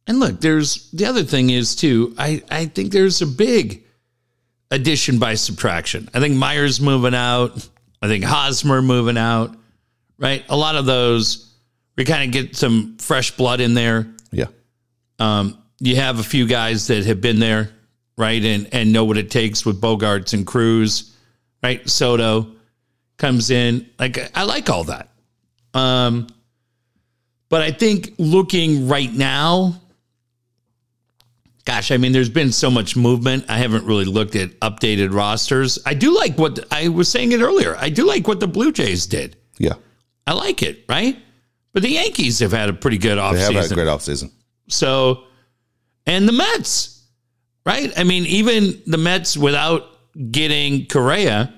and look, there's the other thing is too, I I think there's a big addition by subtraction. I think Myers moving out. I think Hosmer moving out. Right? A lot of those we kind of get some fresh blood in there. Yeah. Um, you have a few guys that have been there, right, and and know what it takes with Bogaerts and Cruz, right? Soto comes in. Like I like all that. Um, but I think looking right now, gosh, I mean, there's been so much movement. I haven't really looked at updated rosters. I do like what I was saying it earlier. I do like what the Blue Jays did. Yeah. I like it, right? But the Yankees have had a pretty good They have had offseason. a great offseason. So, and the Mets, right? I mean, even the Mets without getting Correa,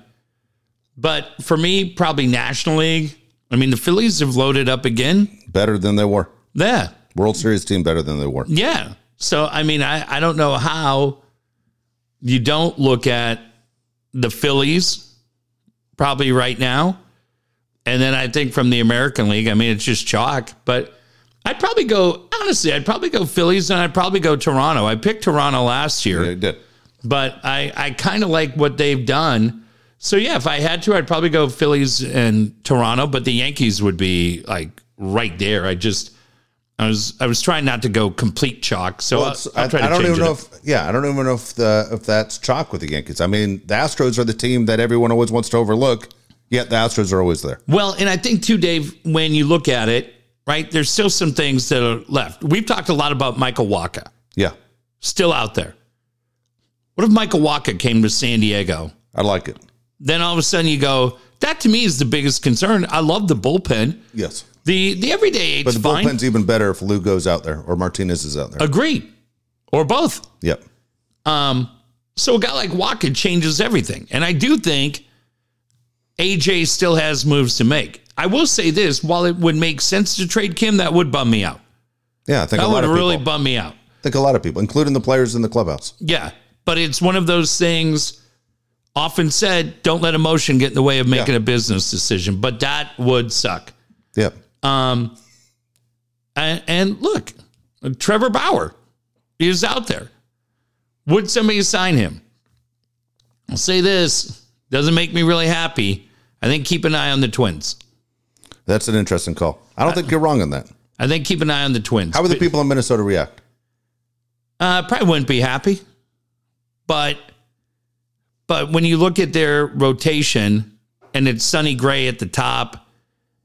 but for me, probably National League. I mean, the Phillies have loaded up again. Better than they were. Yeah. World Series team better than they were. Yeah. So, I mean, I, I don't know how you don't look at the Phillies probably right now. And then I think from the American League, I mean, it's just chalk. But I'd probably go, honestly, I'd probably go Phillies and I'd probably go Toronto. I picked Toronto last year, did. but I, I kind of like what they've done. So, yeah, if I had to, I'd probably go Phillies and Toronto, but the Yankees would be like right there. I just, I was I was trying not to go complete chalk, so Well, I'll, I'll I, to I don't even know up. if yeah, I don't even know if the if that's chalk with the Yankees. I mean, the Astros are the team that everyone always wants to overlook, yet the Astros are always there. Well, and I think too, Dave, when you look at it, right, there's still some things that are left. We've talked a lot about Michael Wacha, Yeah. still out there. What if Michael Wacha came to San Diego? I like it. Then all of a sudden you go, that to me is the biggest concern. I love the bullpen. Yes. The the everyday But the fine. bullpen's even better if Lou goes out there or Martinez is out there. Agreed. Or both. yep. Um, so a guy like Wacha changes everything. And I do think AJ still has moves to make. I will say this while it would make sense to trade Kim, that would bum me out. Yeah, I think That a lot would really people. bum me out. I think a lot of people, including the players in the clubhouse. Yeah. But it's one of those things often said don't let emotion get in the way of making Yeah. a business decision. But that would suck. Yep. Um, and, and look, Trevor Bauer is out there. Would somebody sign him? I'll say this doesn't make me really happy. I think keep an eye on the Twins. That's an interesting call. I don't think you're wrong on that. I think keep an eye on the Twins. How would the people in Minnesota react? Uh, probably wouldn't be happy, but but when you look at their rotation and it's Sonny Gray at the top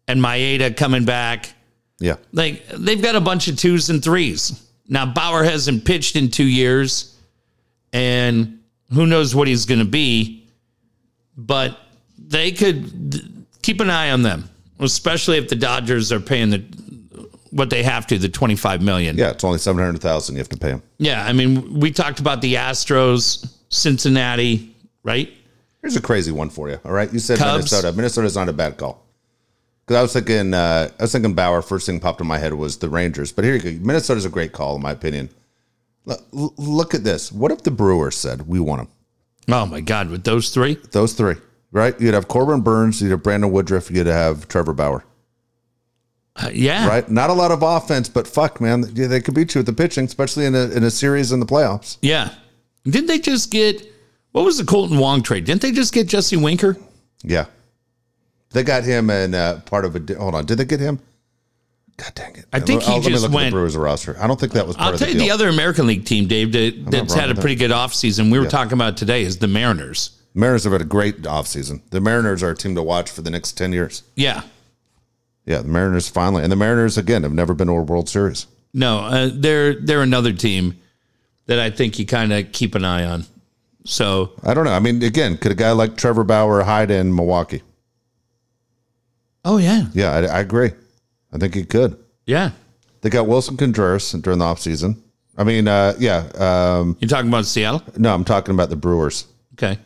and Maeda coming back, Yeah. like they've got a bunch of twos and threes. Now Bauer hasn't pitched in two years, and who knows what he's going to be, but they could keep an eye on them, especially if the Dodgers are paying the what they have to the twenty five million. Yeah, it's only 700000 you have to pay them. Yeah, I mean, we talked about the Astros, Cincinnati, right? Here's a crazy one for you. All right. You said Cubs. Minnesota. Minnesota's not a bad call. Because I was thinking, uh, I was thinking Bauer. First thing popped in my head was the Rangers. But here you go. Minnesota's a great call, in my opinion. Look, look at this. What if the Brewers said we want them? Oh my God, with those three, Those three, right? You'd have Corbin Burnes. You'd have Brandon Woodruff. You'd have Trevor Bauer. Uh, yeah, Right? Not a lot of offense, but fuck, man, they they could beat you with the pitching, especially in a in a series in the playoffs. yeah. Didn't they just get what was the Kolten Wong trade? Didn't they just get Jesse Winker? Yeah, they got him and uh, part of a. Hold on, did they get him? God dang it! I think he I'll- just went- Brewers roster. I don't think that was. Part I'll of tell the you deal. the other American League team, Dave, that, that's had a pretty good offseason. We were Yeah. talking about today is the Mariners. Mariners have had a great offseason. The Mariners are a team to watch for the next ten years. Yeah. Yeah, the Mariners finally, and the Mariners again have never been to a World Series. No, uh, they're they're another team that I think you kind of keep an eye on. So I don't know. I mean, again, could a guy like Trevor Bauer hide in Milwaukee? Oh yeah. Yeah, I, I agree. I think he could. Yeah. They got Willson Contreras during the offseason. I mean, uh, yeah. Um, You talking about Seattle? no, I'm talking about the Brewers. Okay.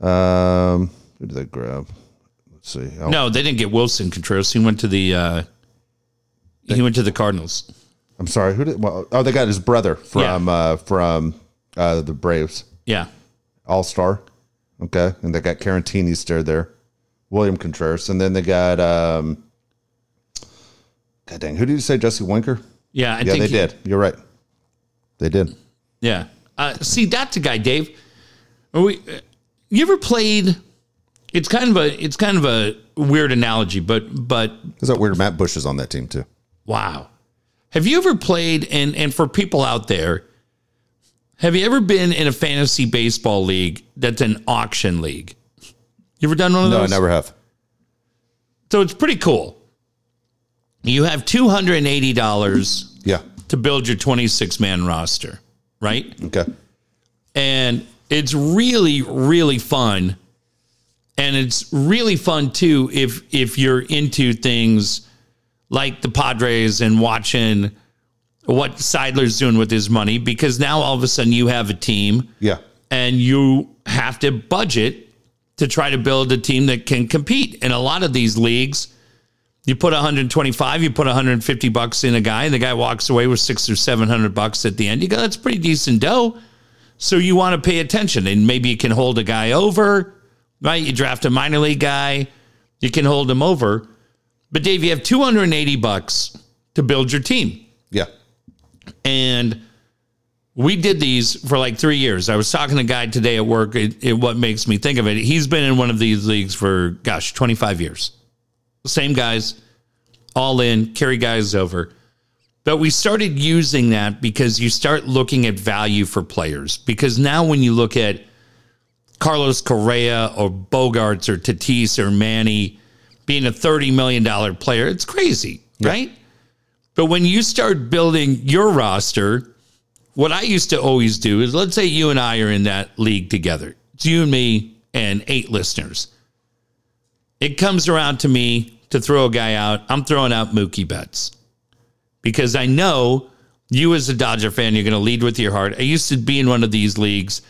Um, who did they grab? Let's see. Oh, No, they didn't get Willson Contreras. He went to the uh, he went to the Cardinals. I'm sorry. Who did? Well, oh, they got his brother from uh, from uh, the Braves, Yeah. All Star. Okay, and they got Caratini still there, William Contreras, and then they got. Um, God dang, who did you say? Jesse Winker. Yeah, I Yeah, think they he- did. You're right. They did. Yeah. Uh, see, that's a guy, Dave. Are we, you ever played? It's kind of a it's kind of a weird analogy, but but Is that weird? Matt Bush is on that team too. wow. Have you ever played? And and for people out there, have you ever been in a fantasy baseball league that's an auction league? You ever done one of those? No, I never have. So it's pretty cool. You have two hundred and eighty dollars Yeah. to build your twenty six man roster, right? Okay. and it's really really fun and it's really fun too if if you're into things like the Padres and watching what Seidler's doing with his money because now all of a sudden you have a team Yeah. and you have to budget to try to build a team that can compete. In a lot of these leagues, you put 125, you put 150 bucks in a guy, and the guy walks away with six or 700 bucks at the end. You go, that's pretty decent dough. So you want to pay attention, and maybe you can hold a guy over, right? You draft a minor league guy, you can hold him over. But Dave, you have 280 bucks to build your team. Yeah. And we did these for like three years. I was talking to a guy today at work. It, it, what makes me think of it, he's been in one of these leagues for, gosh, 25 years. Same guys, all in, carry guys over. But we started using that because you start looking at value for players. Because now when you look at Carlos Correa or Bogaerts or Tatis or Manny being a $30 million player, it's crazy, right? But when you start building your roster, what I used to always do is let's say you and I are in that league together. It's you and me and eight listeners. It comes around to me to throw a guy out. I'm throwing out Mookie Betts because I know you, as a Dodger fan, you're going to lead with your heart. I used to be in one of these leagues,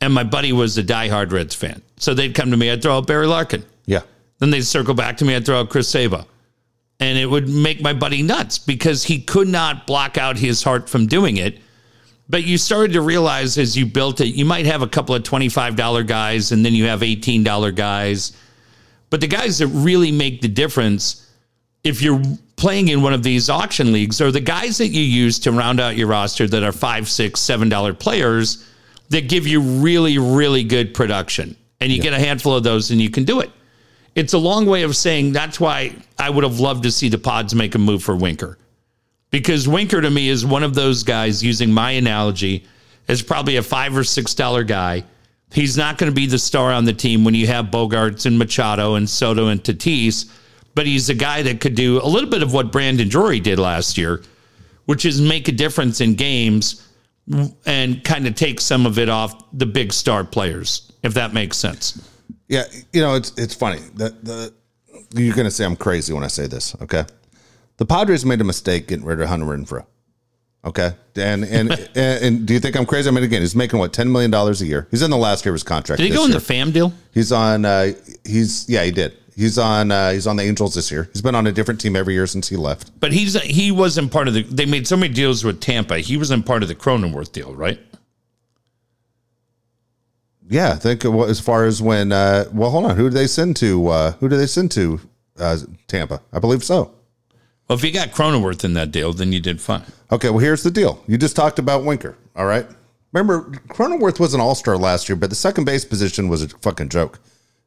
and my buddy was a diehard Reds fan. So they'd come to me, I'd throw out Barry Larkin. Yeah. Then they'd circle back to me, I'd throw out Chris Sabo. And it would make my buddy nuts because he could not block out his heart from doing it. But you started to realize as you built it, you might have a couple of $25 guys and then you have $18 guys. But the guys that really make the difference, if you're playing in one of these auction leagues, are the guys that you use to round out your roster that are five, six, seven dollar players that give you really, really good production. And you get a handful of those and you can do it. It's a long way of saying that's why I would have loved to see the pods make a move for Winker. Because Winker to me is one of those guys, using my analogy, is probably a five or six dollar guy. He's not going to be the star on the team when you have Bogaerts and Machado and Soto and Tatis, but he's a guy that could do a little bit of what Brandon Drury did last year, which is make a difference in games and kind of take some of it off the big star players, if that makes sense. Yeah, you know it's it's funny. The the you're gonna say I'm crazy when I say this, okay? The Padres made a mistake getting rid of Hunter Renfroe. Okay, and and, and and do you think I'm crazy? I mean, again, he's making what ten million dollars a year. He's in the last year of his contract. Did he go in year. the Pham deal? He's on. Uh, he's yeah, he did. He's on. Uh, he's on the Angels this year. He's been on a different team every year since he left. But he's he wasn't part of the. They made so many deals with Tampa. He wasn't part of the Cronenworth deal, right? Yeah, I think uh, as far as when. Uh, well, hold on. Who did they send to? Uh, who did they send to uh, Tampa? I believe so. Well, if you got Cronenworth in that deal, then you did fine. Okay, well, here's the deal. You just talked about Winker, all right? Remember, Cronenworth was an all star last year, but the second base position was a fucking joke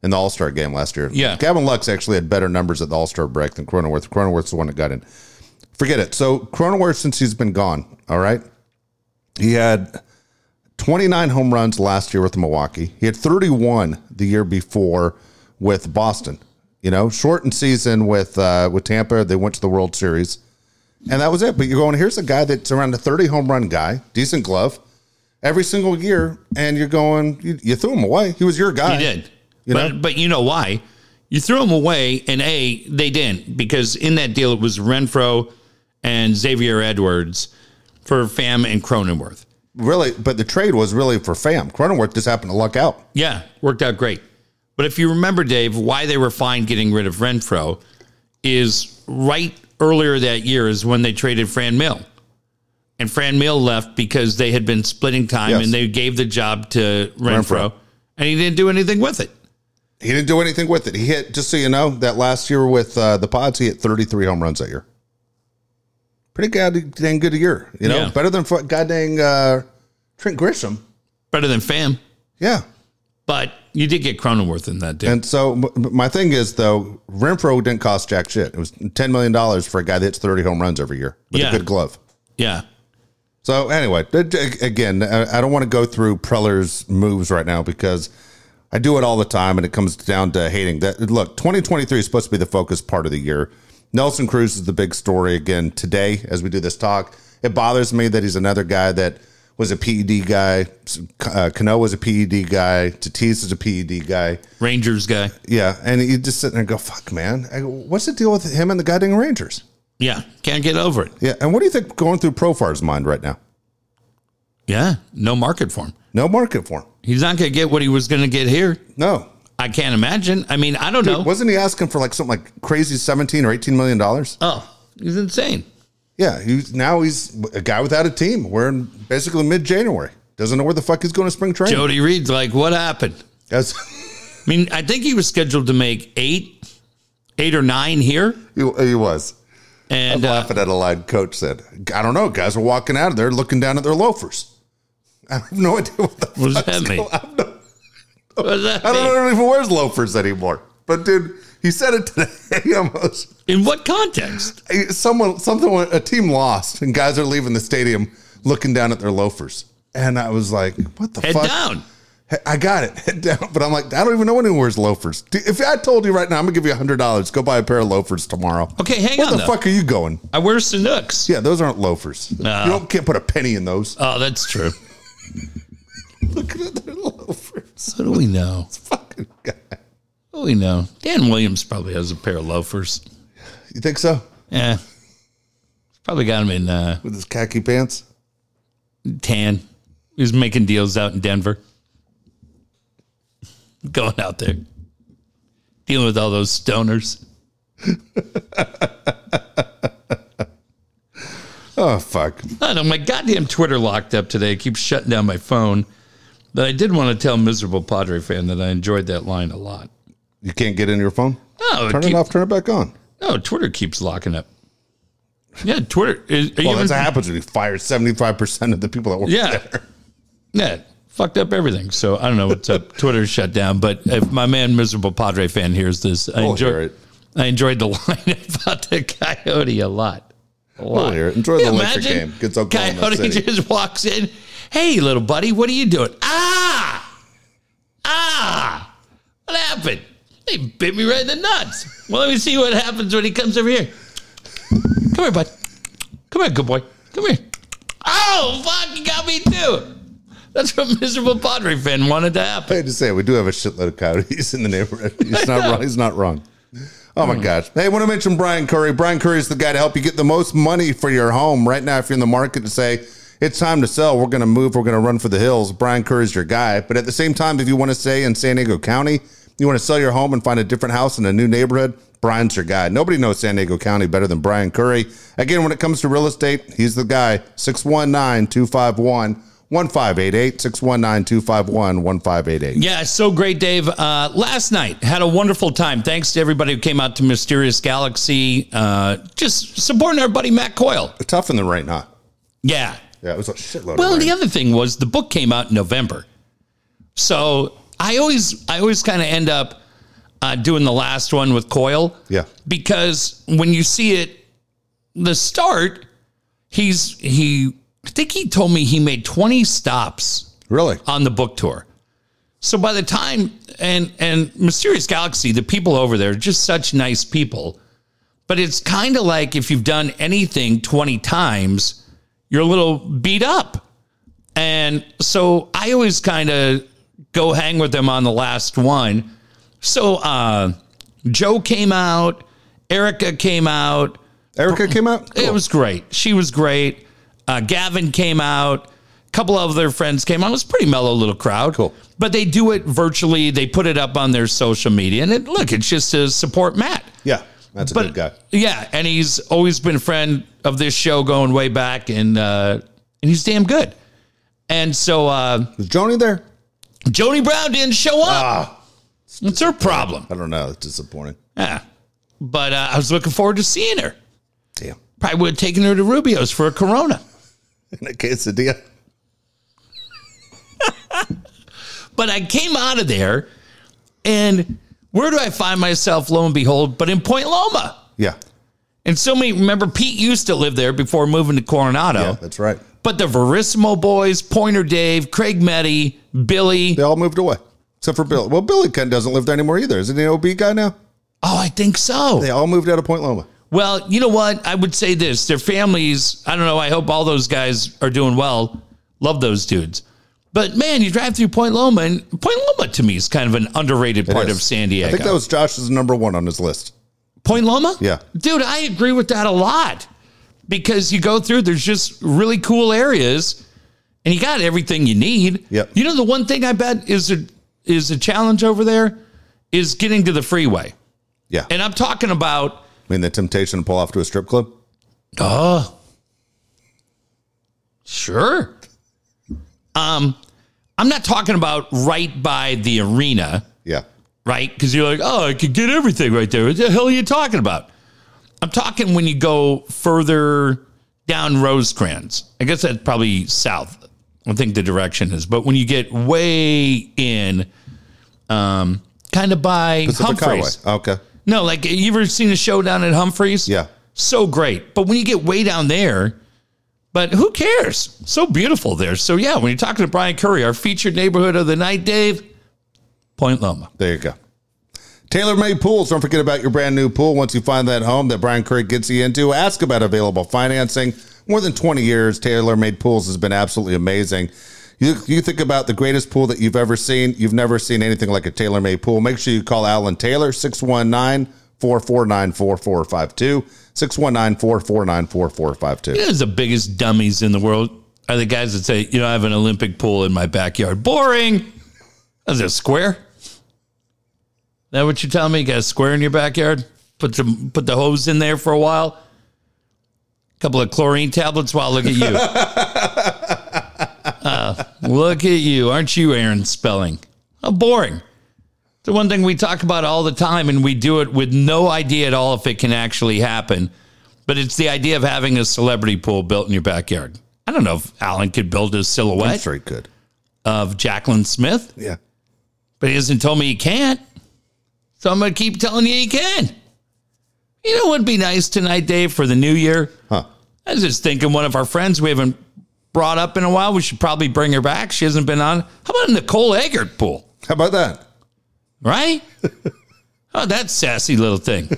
in the all star game last year. Yeah. Gavin Lux actually had better numbers at the all star break than Cronenworth. Cronenworth's the one that got in. forget it. So Cronenworth, since he's been gone, all right, he had 29 home runs last year with Milwaukee. He had 31 the year before with Boston. You know, shortened season with uh, with Tampa. They went to the World Series, and that was it. But you're going here's a guy that's around a 30 home run guy, decent glove, every single year, and you're going you, you threw him away. He was your guy. He did. You but know? but you know why? You threw him away, and A, they didn't, because in that deal it was Renfroe and Xavier Edwards for Pham and Cronenworth. Really, but the trade was really for Pham. Cronenworth just happened to luck out. Yeah, worked out great. But if you remember, Dave, why they were fine getting rid of Renfroe is right earlier that year is when they traded Franmil. And Franmil left because they had been splitting time Yes. and they gave the job to Renfroe, Renfroe. and he didn't do anything with it. He didn't do anything with it. He hit, just so you know, that last year with uh, the Pods, he hit 33 home runs that year. Pretty goddamn good a year, you know, Yeah. better than goddamn uh, Trent Grisham. Better than Pham. Yeah. But you did get Cronenworth in that deal. And so my thing is though, Renfroe didn't cost jack shit. It was ten million dollars for a guy that hits thirty home runs every year with Yeah. a good glove. yeah. So anyway, again, I I don't want to go through Preller's moves right now because I do it all the time, and it comes down to hating that. Look, 2023 is supposed to be the focus part of the year. Nelson Cruz is the big story again today as we do this talk. It bothers me that he's another guy that was a PED guy. Uh, Cano was a PED guy. Tatis is a PED guy. Rangers guy. Yeah, and you just sit there and go, "Fuck, man, what's the deal with him and the goddamn Rangers?" Yeah. Can't get over it. Yeah, and what do you think going through Profar's mind right now? Yeah. No market for him. No market for him. He's not going to get what he was going to get here. No, I can't imagine. I mean, I don't know. Wasn't he asking for like something like crazy seventeen or eighteen million dollars? Oh, he's insane. Yeah, he's now he's a guy without a team. We're in basically mid January. Doesn't know where the fuck he's going to spring training. Jody Reed's like, what happened? That's, I mean, I think he was scheduled to make eight, eight or nine here. he, he was. And uh, Laughing at a line, coach said, "I don't know. Guys are walking out of there looking down at their loafers. I have no idea what the what fuck's that mean? going- I no- What does that I don't, mean? I don't even wears loafers anymore. But dude, he said it today almost. In what context? someone something a team lost and guys are leaving the stadium looking down at their loafers and i was like what the Head fuck down. I got it head down but i'm like i don't even know anyone wears loafers if i told you right now i'm gonna give you a hundred dollars go buy a pair of loafers tomorrow Okay, hang where on. Where the though. fuck are you going I wear Sanuks. yeah those aren't loafers No. you don't can't put a penny in those Oh, that's true. looking at their loafers What do we know? Fucking guy What do we know? Dan Williams probably has a pair of loafers. you think so Yeah. Probably got him in uh, with his khaki pants tan. He was making deals out in Denver. Going out there. Dealing with all those stoners. oh fuck I know my goddamn Twitter locked up today. It keeps shutting down my phone. But I did want to tell miserable Padre fan that I enjoyed that line a lot. You can't get in your phone No, turn keep- it off turn it back on No, Twitter keeps locking up. Yeah, Twitter. Is, well that's what happens when you fire 75% of the people that work Yeah. there Yeah, fucked up everything. So I don't know what's up. Twitter's shut down. But if my man, miserable Padre fan, hears this, I We'll enjoy hear it. I enjoyed the line about the coyote a lot. A lot. We'll hear it. Enjoy the Yeah, Laker imagine game against Oklahoma Coyote City. just walks in. Hey, little buddy, what are you doing? Ah, ah, what happened? They bit me right in the nuts. Well, let me see what happens when he comes over here. Come here, bud. Come here, good boy. Come here. Oh, fuck, you got me too. That's what miserable Padre fan wanted to happen. I hate to say we do have a shitload of coyotes in the neighborhood. He's not wrong. He's not wrong. Oh my gosh. Hey, I want to mention Brian Curry. Brian Curry is the guy to help you get the most money for your home. Right now, if you're in the market to say, it's time to sell, we're going to move, we're going to run for the hills, Brian Curry's your guy. But at the same time, if you want to stay in San Diego County, you want to sell your home and find a different house in a new neighborhood, Brian's your guy. Nobody knows San Diego County better than Brian Curry. Again, when it comes to real estate, he's the guy. 619 251 1588. 619 251 1588. Yeah, so great, Dave. Uh, last night had a wonderful time. Thanks to everybody who came out to Mysterious Galaxy. Uh, just supporting our buddy Matt Coyle. Tough in the rain, huh? Yeah. Yeah, it was a shitload Well, the other thing was the book came out in November, so I always I always kind of end up uh, doing the last one with Coyle. Yeah. because when you see it the start, he's he. I think he told me he made 20 stops Really? on the book tour. So by the time and and Mysterious Galaxy, the people over there are just such nice people. But it's kind of like if you've done anything 20 times, you're a little beat up. And so I always kind of go hang with them on the last one. So uh Joe came out, Erica came out. Erica came out? It was great. She was great. Uh, Gavin came out. A couple of their friends came out. It was a pretty mellow little crowd. Cool. But they do it virtually. They put it up on their social media. And it, look, it's just to support Matt. Yeah, that's a But good guy. yeah, and he's always been a friend of this show going way back, and uh, and he's damn good. And so uh, Was Joni there? Joni Brown didn't show up. Ah, It's her problem. I don't know. It's disappointing. Yeah, but uh, I was looking forward to seeing her. Damn. Probably would have taken her to Rubio's for a Corona. In a quesadilla. But I came out of there, and where do I find myself? Lo and behold, but in Point Loma. Yeah. And so many. Remember, Pete used to live there before moving to Coronado. Yeah, that's right. But the Verissimo boys, Pointer Dave, Craig Meddy, Billy. They all moved away. Except for Billy. Well, Billy Kent doesn't live there anymore either. Isn't he an OB guy now? Oh, I think so. They all moved out of Point Loma. Well, you know what? I would say this: their families. I don't know. I hope all those guys are doing well. Love those dudes. But man, you drive through Point Loma, and Point Loma to me is kind of an underrated part It of. San Diego. I think that was Josh's number one on his list. Point Loma? Yeah. Dude, I agree with that a lot because you go through, there's just really cool areas and you got everything you need. Yep. You know, the one thing I bet is a, is a challenge over there is getting to the freeway. Yeah. And I'm talking about, I mean, the temptation to pull off to a strip club. oh, sure. Um, I'm not talking about right by the arena. Yeah. right? Because you're like, oh, I could get everything right there. What the hell are you talking about? I'm talking when you go further down Rosecrans. I guess that's probably south. I think the direction is. But when you get way in, um, kind of by Pacific Humphreys. Highway. Okay. No, like you ever seen a show down at Humphreys? Yeah. So great. But when you get way down there, but who cares? So beautiful there. So yeah, when you're talking to Brian Curry, our featured neighborhood of the night, Dave, Point Loma. There you go. Tailor made pools. Don't forget about your brand new pool. Once you find that home that Brian Craig gets you into, ask about available financing. More than 20 years, Tailor made pools has been absolutely amazing. You, you think about the greatest pool that you've ever seen. You've never seen anything like a tailor made pool. Make sure you call Alan Taylor, 619 449 4452. 619 449 4452. You know, the biggest dummies in the world are the guys that say, you know, I have an Olympic pool in my backyard. Boring. Is it square? That what you're telling me? You got a square in your backyard? Put some put the hose in there for a while. A couple of chlorine tablets. Wow, look at you. Uh, look at you. Aren't you Aaron Spelling? How boring. The one thing we talk about all the time, and we do it with no idea at all if it can actually happen. But it's the idea of having a celebrity pool built in your backyard. I don't know if Alan could build a I'm silhouette sure he could. of Jaclyn Smith, Yeah. but he hasn't told me he can't. So I'm going to keep telling you he can. You know what would be nice tonight, Dave, for the new year? Huh. I was just thinking one of our friends we haven't brought up in a while, we should probably bring her back. She hasn't been on. How about Nicole Eggert pool? How about that? right? oh, that sassy little thing.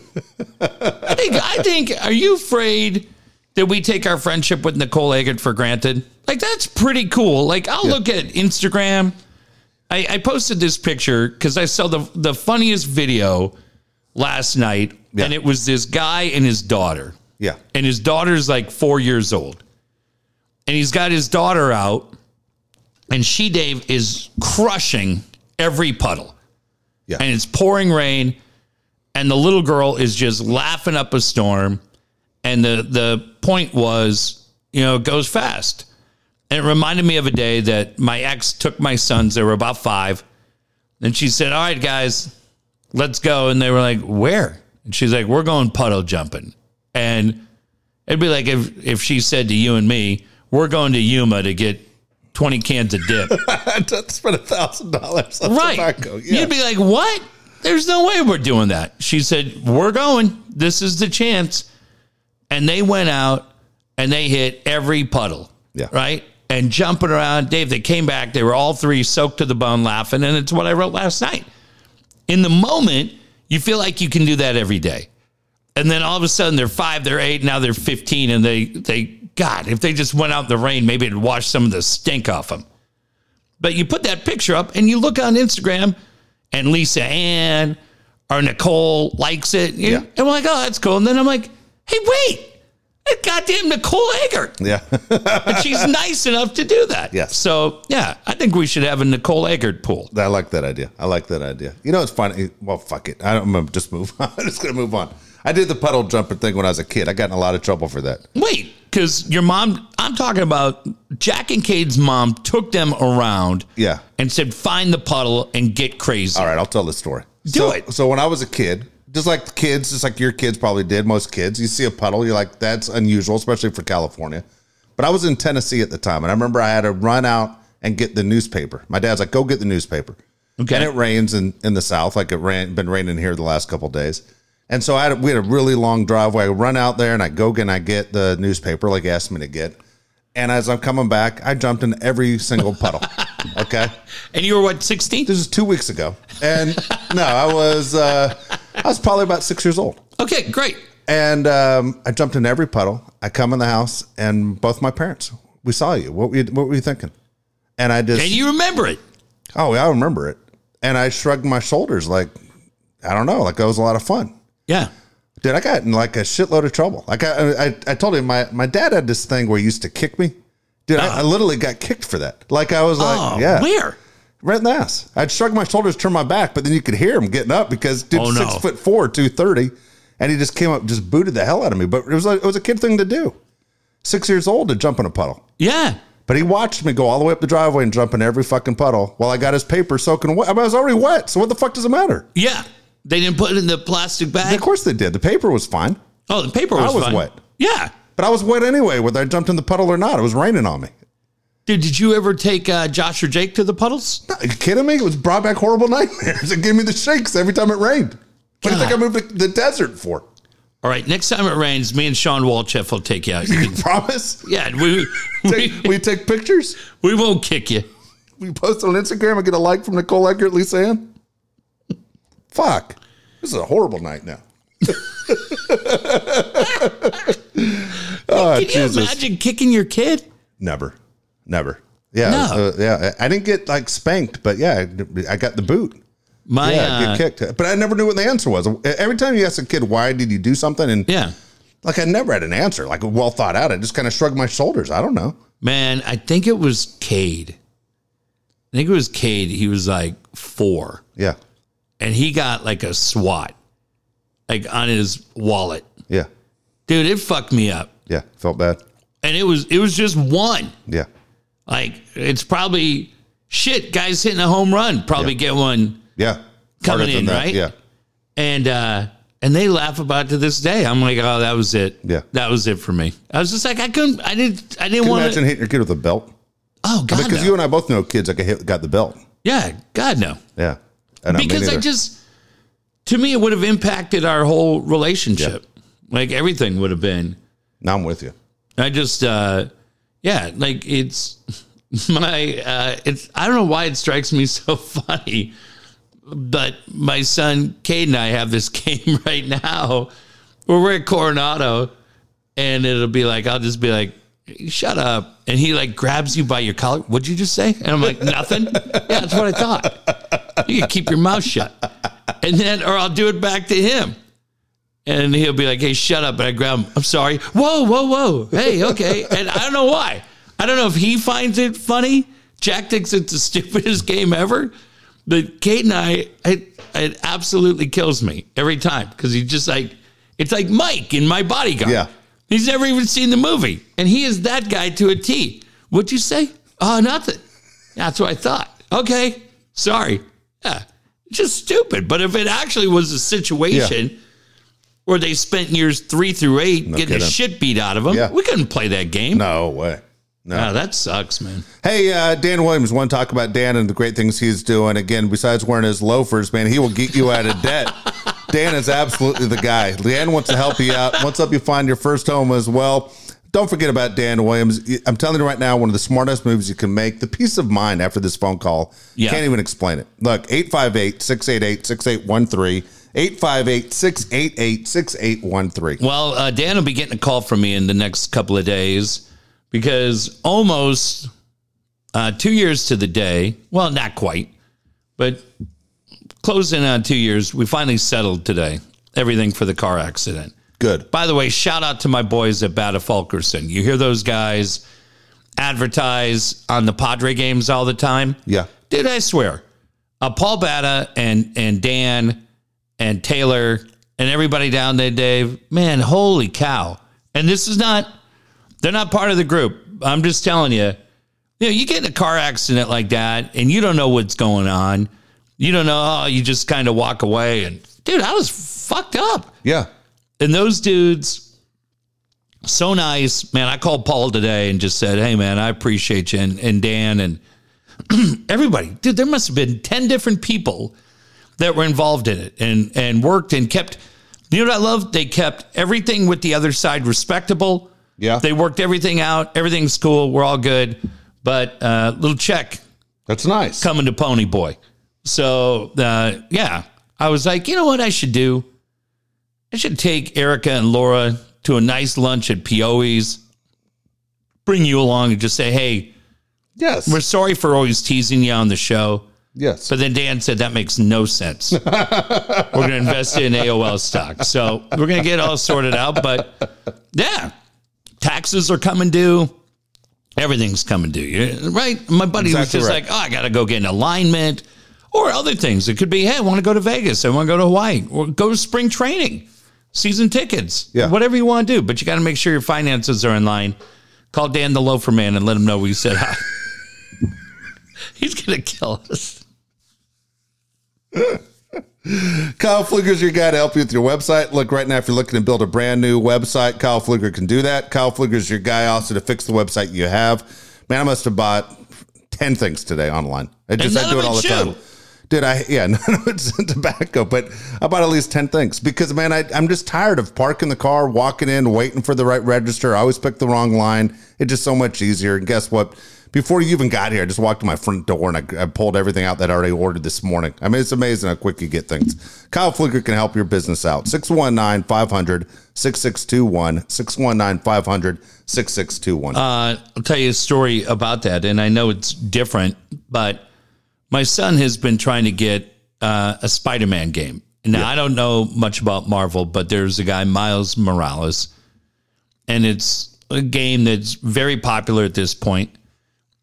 I think. I think. Are you afraid that we take our friendship with Nicole Eggert for granted? Like that's pretty cool. Like I'll look at Instagram. I, I posted this picture because I saw the the funniest video last night, Yeah. and it was this guy and his daughter, Yeah. and his daughter's like four years old, and he's got his daughter out, and she Dave is crushing every puddle Yeah. and it's pouring rain and the little girl is just laughing up a storm and the the point was you know it goes fast and it reminded me of a day that my ex took my sons they were about five and she said all right guys let's go and they were like where and she's like we're going puddle jumping and it'd be like if if she said to you and me we're going to yuma to get 20 cans of dip Don't spend a thousand dollars on right. tobacco. Yeah. You'd be like, what? There's no way we're doing that. She said, we're going. This is the chance. and they went out and they hit every puddle. Yeah. Right? And jumping around. Dave, they came back. They were all three soaked to the bone laughing. And it's what I wrote last night. In the moment, you feel like you can do that every day. And then all of a sudden they're five, they're eight, now they're 15. And they, they, God, if they just went out in the rain, maybe it'd wash some of the stink off them. But you put that picture up and you look on Instagram and Lisa Ann or Nicole likes it. Yeah. And we're like, oh, that's cool. And then I'm like, hey, wait, goddamn Nicole Eggert. Yeah. And she's nice enough to do that. Yes. So, yeah, I think we should have a Nicole Eggert pool. I like that idea. I like that idea. You know, it's funny. Well, fuck it. I don't, I'm gonna just move on. I'm just going to move on. I did the puddle jumper thing when I was a kid. I got in a lot of trouble for that. Wait, because your mom, I'm talking about Jack and Cade's mom took them around Yeah. and said, find the puddle and get crazy. All right, I'll tell the story. Do so, it. So when I was a kid, just like kids, just like your kids probably did, most kids, you see a puddle, you're like, that's unusual, especially for California. But I was in Tennessee at the time, and I remember I had to run out and get the newspaper. My dad's like, go get the newspaper. Okay. And it rains in, in the South, like it ran, been raining here the last couple of days. And so I had, we had a really long driveway. I run out there and I go and I get the newspaper like he asked me to get. And as I'm coming back, I jumped in every single puddle. okay. And you were what, 16? This is two weeks ago, and no, I was uh, I was probably about six years old, Okay, great. and um, I jumped in every puddle. I come in the house, and both my parents, we saw you. What were you, what were you thinking? And I just, And you remember it. oh, yeah, I remember it, and I shrugged my shoulders like, I don't know, like it was a lot of fun. Yeah. Dude, I got in like a shitload of trouble. Like I, I, I told him my my dad had this thing where he used to kick me. Dude, I, I literally got kicked for that. Like I was like, Oh, yeah, where? Right in the ass. I'd shrug my shoulders, turn my back, but then you could hear him getting up because dude, Oh, no. six foot four, two thirty, and he just came up, just booted the hell out of me. But it was like, it was a kid thing to do. Six years old to jump in a puddle. Yeah. But he watched me go all the way up the driveway and jump in every fucking puddle while I got his paper soaking wet. I, mean, I was already wet, so what the fuck does it matter? Yeah. They didn't put it in the plastic bag. Of course they did. The paper was fine, Oh, the paper was, I was fine. wet. Yeah. but I was wet anyway, whether I jumped in the puddle or not. It was raining on me. Dude, did you ever take uh, Josh or Jake to the puddles? Are you kidding me? It was brought back horrible nightmares. It gave me the shakes every time it rained. What do you think I moved to the desert for? All right, next time it rains, me and Sean Walchef will take you out. You can- Promise? yeah, we, Take, we, we take pictures. we won't kick you. We post on Instagram and get a like from Nicole Lisa Ann. Fuck. This is a horrible night now. oh, Can you Jesus. imagine kicking your kid? Never. Never. Yeah. No. uh, yeah. I didn't get like spanked, but yeah, I I got the boot. My Yeah, uh, get kicked. But I never knew what the answer was. Every time you ask a kid, why did you do something? And yeah. like, I never had an answer, like well thought out. I just kind of shrugged my shoulders. I don't know. Man, I think it was Cade. I think it was Cade. He was like four, Yeah. and he got like a SWAT, like on his wallet. Yeah. Dude, it fucked me up. Yeah. Felt bad. And it was it was just one. Yeah. Like it's probably shit. Guys hitting a home run probably get one, Yeah. Coming Harder in, right? Yeah. and uh and they laugh about it to this day. I'm like, oh, that was it. Yeah. that was it for me. I was just like, I couldn't. I didn't. I didn't want imagine to. hitting your kid with a belt? Oh God, Because no. you and I both know kids that got hit, got the belt. yeah, God no. Yeah. I because I just, to me, it would have impacted our whole relationship. Like everything would have been. Now I'm with you. I just, uh, yeah, like it's my, uh, it's, I don't know why it strikes me so funny, but my son Cade and I have this game right now where we're at Coronado and it'll be like, I'll just be like, shut up. And he like grabs you by your collar. What'd you just say? And I'm like, nothing. yeah, that's what I thought. You can keep your mouth shut. And then, or I'll do it back to him. And he'll be like, hey, shut up. And I grab him. I'm sorry. Whoa, whoa, whoa. Hey, okay. And I don't know why. I don't know if he finds it funny. Jack thinks it's the stupidest game ever. But Cade and I, it, it absolutely kills me every time because he's just like, it's like Mike in my bodyguard. Yeah. He's never even seen the movie. And he is that guy to a T. What'd you say? Oh, nothing. That's what I thought. Okay. Sorry. Yeah. Just stupid. But if it actually was a situation where they spent years three through eight getting the shit beat out of them, Yeah. we couldn't play that game. No way. No. That sucks, man. Hey, uh, Dan Williams, want to talk about Dan and the great things he's doing. Again, besides wearing his loafers, man, he will get you out of debt. Dan is absolutely the guy. Leanne wants to help you out, wants to help you find your first home as well. Don't forget about Dan Williams. I'm telling you right now, one of the smartest moves you can make. The peace of mind after this phone call. Yeah. Can't even explain it. Look, 858 688 6813. 858 688 6813. Well, uh, Dan will be getting a call from me in the next couple of days because almost uh, two years to the day, well, not quite, but closing on two years, we finally settled today everything for the car accident. Good. By the way, shout out to my boys at Batta Fulkerson. You hear those guys advertise on the Padre games all the time? Yeah. Dude, I swear, uh, Paul Batta and and Dan and Taylor and everybody down there, Dave, man, holy cow! And this is not, they're not part of the group. I'm just telling you, you know, you get in a car accident like that and you don't know what's going on. You don't know. Oh, you just kind of walk away and, dude, I was fucked up. Yeah. And those dudes, so nice, man. I called Paul today and just said, "Hey, man, I appreciate you," and, and Dan and everybody, dude. There must have been ten different people that were involved in it and and worked and kept. You know what I love? They kept everything with the other side respectable. Yeah. They worked everything out. Everything's cool. We're all good. But uh, little check That's nice. coming to Pony Boy. So uh, yeah, I was like, you know what I should do? I should take Erica and Laura to a nice lunch at Pioe's. Bring you along and just say, hey, Yes. we're sorry for always teasing you on the show. Yes. But then Dan said that makes no sense. we're going to invest in AOL stock. So we're going to get all sorted out. But yeah, taxes are coming due. Everything's coming due. Right? My buddy was just right. like, oh, I got to go get an alignment or other things. It could be, hey, I want to go to Vegas. I want to go to Hawaii or go to spring training, season tickets, Yeah. whatever you want to do. But you got to make sure your finances are in line. Call Dan the Loafer Man and let him know we said hi. He's going to kill us. Kyle Pfluger's your guy to help you with your website. Look, right now, if you're looking to build a brand new website, Kyle Pfluger can do that. Kyle Pfluger's your guy also to fix the website you have. Man, I must have bought 10 things today online. I just I do it all the time. Dude, I yeah, none of it's tobacco, but I bought at least ten things because man, I, I'm just tired of parking the car, walking in, waiting for the right register. I always pick the wrong line. It's just so much easier. And guess what? Before you even got here, I just walked to my front door and I, I pulled everything out that I already ordered this morning. I mean, it's amazing how quick you get things. Kyle Pfluger can help your business out. 619 500 6621. 619 500 6621. Uh, I'll tell you a story about that, and I know it's different, but my son has been trying to get uh, a Spider-Man game. Now I don't know much about Marvel, but there's a guy Miles Morales, and it's a game that's very popular at this point,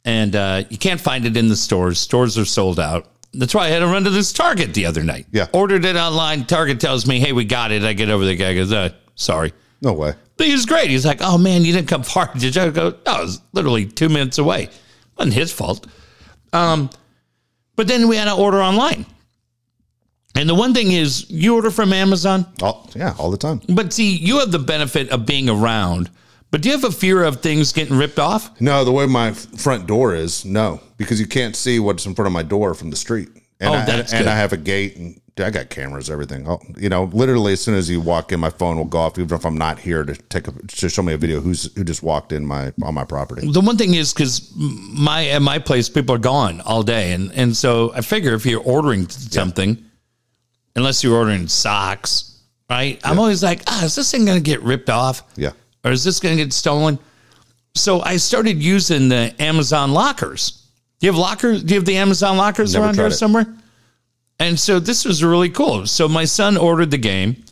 and uh, you can't find it in the stores. Stores are sold out. That's why I had to run to this Target the other night. Yeah. ordered it online. Target tells me, "Hey, we got it." I get over the guy goes, uh, "Sorry." no way. But he was great. He's like, "Oh man, you didn't come far, did you?" I go, "No, it was literally two minutes away. wasn't his fault." Um, but then we had to order online. And the one thing is, you order from Amazon, All, yeah, all the time. but see, you have the benefit of being around. But do you have a fear of things getting ripped off? No, the way my front door is, no, because you can't see what's in front of my door from the street. And, Oh, I, that's and, good. I have a gate and I got cameras, everything. Oh, you know, literally as soon as you walk in, my phone will go off, even if I'm not here to take a, to show me a video who's who just walked in my on my property. The one thing is because my at my place people are gone all day, and and so I figure if you're ordering something, unless you're ordering socks, right? I'm always like, ah, is this thing gonna get ripped off? Yeah, or is this going to get stolen? So I started using the Amazon lockers. Do you have lockers? Do you have the Amazon lockers Never around here it. somewhere? And so this was really cool. So my son ordered the game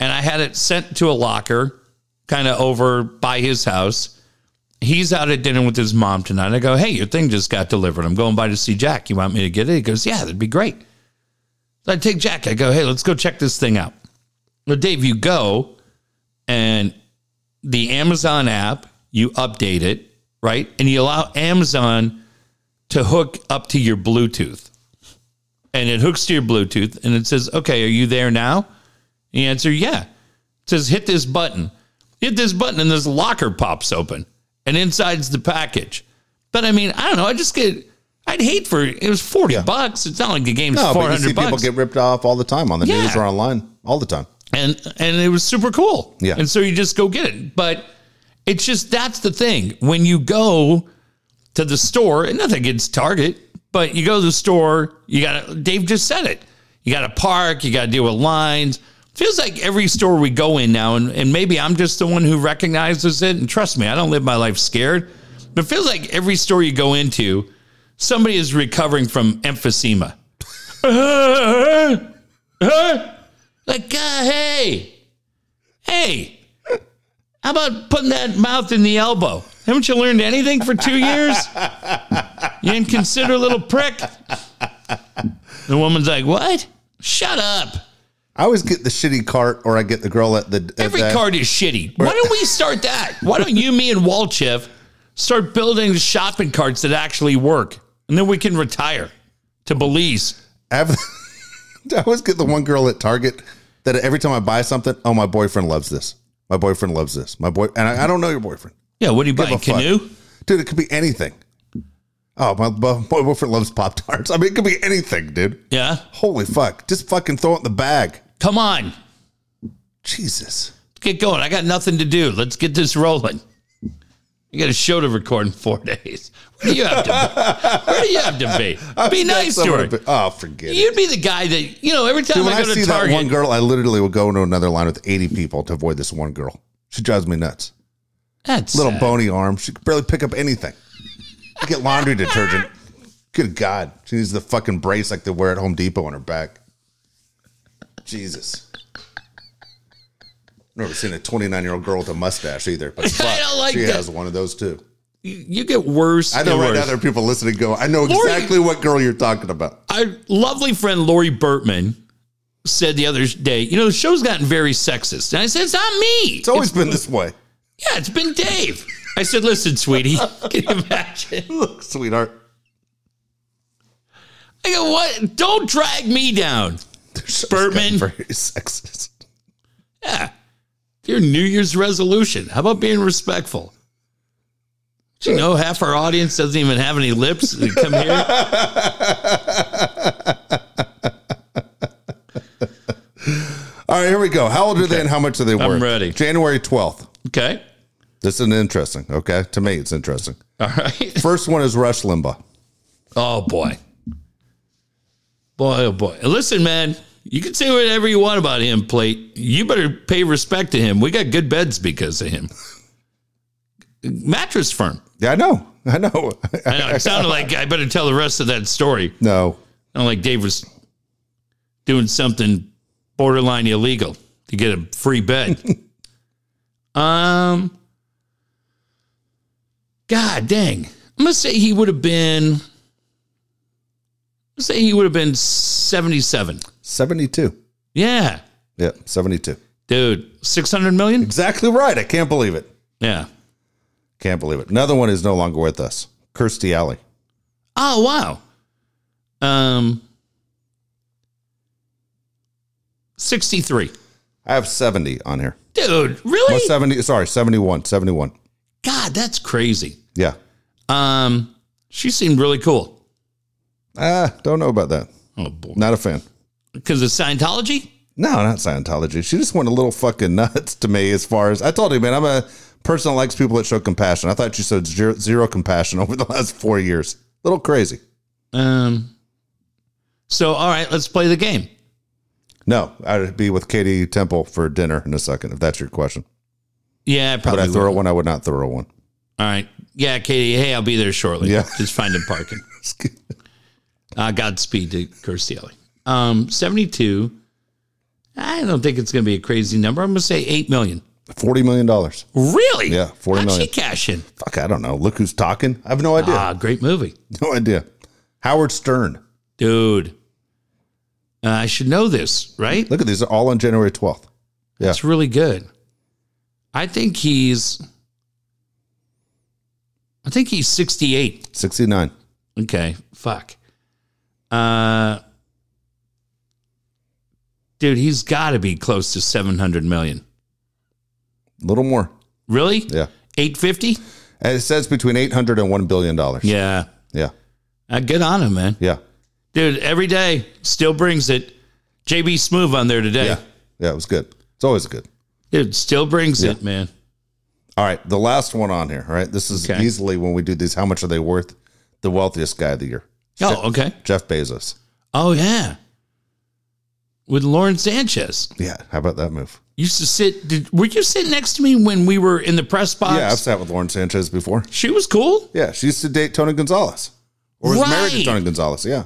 and I had it sent to a locker kind of over by his house. He's out at dinner with his mom tonight. I go, Hey, your thing just got delivered. I'm going by to see Jack. You want me to get it? He goes, Yeah, that'd be great. So I take Jack. I go, Hey, let's go check this thing out. Well, Dave, you go and the Amazon app, you update it, right? And you allow Amazon to hook up to your Bluetooth. And it hooks to your Bluetooth and it says, okay, are you there now? The answer, yeah. It says, hit this button. Hit this button and this locker pops open and inside's the package. But I mean, I don't know. I just get I'd hate for it was forty bucks. It's not like the game's No, four you hundred people bucks. get ripped off all the time on the Yeah. news or online all the time. And and it was super cool. Yeah. And so you just go get it. But it's just that's the thing. When you go to the store, and nothing against Target, but you go to the store, you gotta Dave just said it. You gotta park, you gotta deal with lines. Feels like every store we go in now, and, and maybe I'm just the one who recognizes it. And trust me, I don't live my life scared. But it feels like every store you go into, somebody is recovering from emphysema. Like, uh, hey, hey, how about putting that mouth in the elbow? Haven't you learned anything for two years? You inconsiderate little prick. The woman's like, what? Shut up. I always get the shitty cart, or I get the girl at the at Every card is shitty. Why don't we start that? Why don't you, me, and Walchef start building shopping carts that actually work? And then we can retire to Belize. Have- I always get the one girl at Target that every time I buy something, oh, my boyfriend loves this. My boyfriend loves this. My boy, and I, I don't know your boyfriend, Yeah, what do you buy? a fuck. Canoe? dude. It could be anything. Oh, my, my boyfriend loves Pop Tarts. I mean, it could be anything, dude. Yeah. Holy fuck! Just fucking throw it in the bag. Come on. Jesus. get going. I got nothing to do. Let's get this rolling. You got a show to record in four days. Where do you have to? Where do you have to be? Be nice to her. Oh, forget it. You'd be the guy that you know. Every time Dude, when I I, go see to that Target, one girl, I literally will go into another line with 80 people to avoid this one girl. She drives me nuts. that's Little sad. bony arm. She could barely pick up anything. I get laundry detergent. Good God. She needs the fucking brace like they wear at Home Depot on her back. Jesus. I've Never seen a 29 year old girl with a mustache either. But fuck, like she that. has one of those too. You, get worse. I know right now worse. there are people listening go, I know Lori- exactly what girl you're talking about. Our lovely friend Lori Burtman said the other day, you know, the show's gotten very sexist, and I said it's not me. It's always been this way. yeah, it's been Dave. I said, listen, sweetie, can you imagine? Look, sweetheart. I go, what? Don't drag me down. Burtman. Very sexist. Yeah. Your New Year's resolution. How about being respectful? Do you know half our audience doesn't even have any lips to come here? All right, here we go. How old are they and how much are they worth? I'm ready. January 12th. Okay. This is interesting. Okay. To me, it's interesting. All right. First one is Rush Limbaugh. Oh boy. Boy, oh boy. Listen, man, you can say whatever you want about him, plate. You better pay respect to him. We got good beds because of him. Mattress firm. Yeah, I know. I know. I know, it sounded like I better tell the rest of that story. no. Not like Dave was doing something borderline illegal to get a free bed. um, God dang, I'm gonna say he would have been. Let's say he would have been 77. 72. Yeah, Yeah, 72. dude, 600 million. Exactly right. I can't believe it. Yeah. Can't believe it. Another one is no longer with us. Kirstie Alley. Oh wow. Um, 63. I have 70 on here. Dude, really? 70. Sorry, 71. 71. God, that's crazy. Yeah. Um, she seemed really cool. Ah, don't know about that. Oh boy, Not a fan. because of Scientology. No, not Scientology. She just went a little fucking nuts to me as far as I told you, man, I'm a person that likes people that show compassion. I thought you showed zero, zero compassion over the last four years. little crazy. Um, so all right, let's play the game. No, I'd be with Katie Temple for dinner in a second, if that's your question. Yeah, I Would probably I throw will. one? I would not throw one. All right, yeah, Katie. Hey, I'll be there shortly. Yeah. just finding parking. Uh, Godspeed to Kirstie Alley. Um, seventy-two. I don't think it's going to be a crazy number. I'm going to say eight million. $40 million. Really? Yeah, 40 How'd million. she cash in? Fuck, I don't know. Look who's talking. I have no idea. Ah, great movie, No idea. Howard Stern. dude. Uh, I should know this, right? Look at these. All on January 12th. Yeah. it's really good. I think he's. I think he's 68. 69. Okay, fuck. Uh, dude, he's got to be close to 700 million. A little more. Really? Yeah. 850? And it says between 800 and $1 billion. Yeah. Yeah. Uh, good on him, man. Yeah. Dude, every day still brings it. JB Smoove on there today. Yeah. Yeah, it was good. It's always good. Dude, still brings it, man. All right, the last one on here. All right, this is Okay. easily when we do these. How much are they worth? The wealthiest guy of the year, Oh, okay. Jeff Bezos. Oh, yeah. With Lauren Sanchez. Yeah, how about that move? Used to sit. Did, were you sitting next to me when we were in the press box? Yeah, I've sat with Lauren Sanchez before. She was cool. Yeah, she used to date Tony Gonzalez, or was married to Tony Gonzalez. Yeah,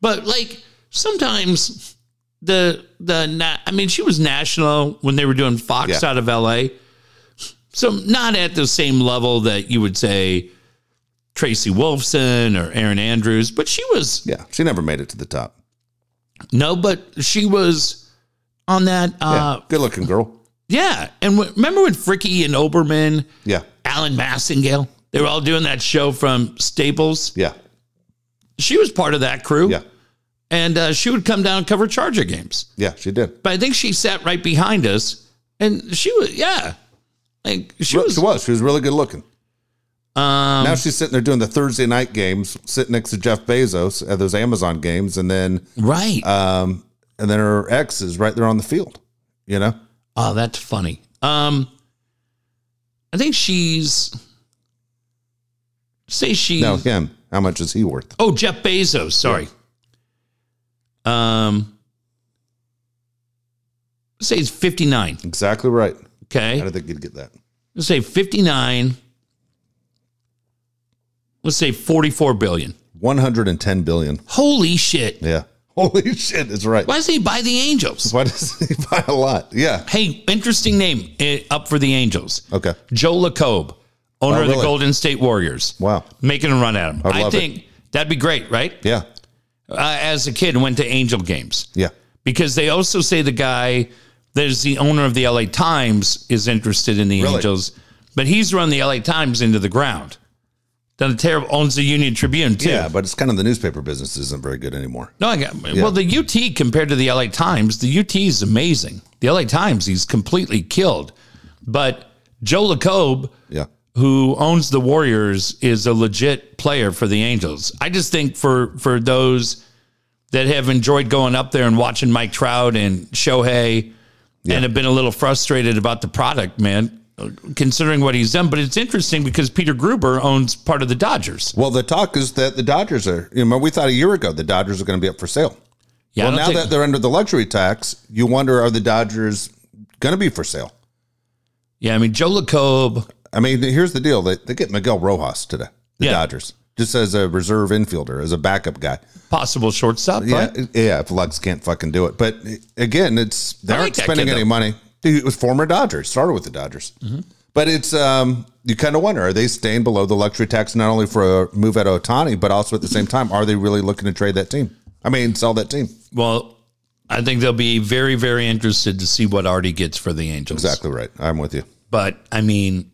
But like sometimes the the na- I mean she was national when they were doing Fox Yeah. out of LA. So not at the same level that you would say Tracy Wolfson or Erin Andrews, but she was yeah. She never made it to the top. no, but she was on that Yeah, uh good looking girl. yeah. And w- remember when Fricky and Olbermann, Yeah, Alan Massengale, they were all doing that show from Staples. yeah, She was part of that crew. yeah, And uh, she would come down and cover Charger games. yeah. She did. but I think she sat right behind us, and she was yeah, like she She was. was. She was really good looking. Um, now she's sitting there doing the Thursday night games, sitting next to Jeff Bezos at those Amazon games, and then right. um, and then her ex is right there on the field. You know, oh, that's funny. Um, I think she's say she now him. How much is he worth? oh Jeff Bezos. Sorry. Um, say he's fifty nine. Exactly right. Okay, I don't think you'd get that. let's say fifty nine. Let's say forty four billion. One hundred and ten billion. Holy shit! Yeah. Holy shit, it's right. Why does he buy the Angels? Why does he buy a lot? Yeah. Hey, interesting name eh, up for the Angels. Okay. Joe Lacob, owner Oh, of the really? Golden State Warriors, Wow. making a run at him. I I, love it. think that'd be great, right? Yeah. Uh, as a kid, went to Angel games Yeah. because they also say the guy that is the owner of the LA Times is interested in the Really? Angels, but he's run the LA Times into the ground. Done a terrible owns the Union Tribune too. Yeah, but it's kind of the newspaper business isn't very good anymore. No, I got well the UT compared to the LA Times, the UT is amazing. The LA Times he's completely killed, but Joe Lacob, Yeah. who owns the Warriors, is a legit player for the Angels. I just think for for those that have enjoyed going up there and watching Mike Trout and Shohei, and have been a little frustrated about the product, man. Considering what he's done, but it's interesting because Peter Guber owns part of the Dodgers. Well, the talk is that the Dodgers are, you know, we thought a year ago the Dodgers are going to be up for sale. Yeah, well, now think- that they're under the luxury tax, you wonder are the Dodgers going to be for sale? yeah, I mean Joe Lacob. I mean, here's the deal: they, they get Miguel Rojas today, the Yeah. Dodgers, just as a reserve infielder, as a backup guy. possible shortstop, Yeah, right? yeah. If Lux can't fucking do it, but again, it's they I aren't like spending kid, any though. money. He was former Dodger, started with the Dodgers, Mm-hmm. but it's um you kind of wonder are they staying below the luxury tax not only for a move at Ohtani, but also at the same time are they really looking to trade that team? I mean, sell that team. Well, I think they'll be very, very interested to see what Artie gets for the Angels. Exactly right. I'm with you. But I mean,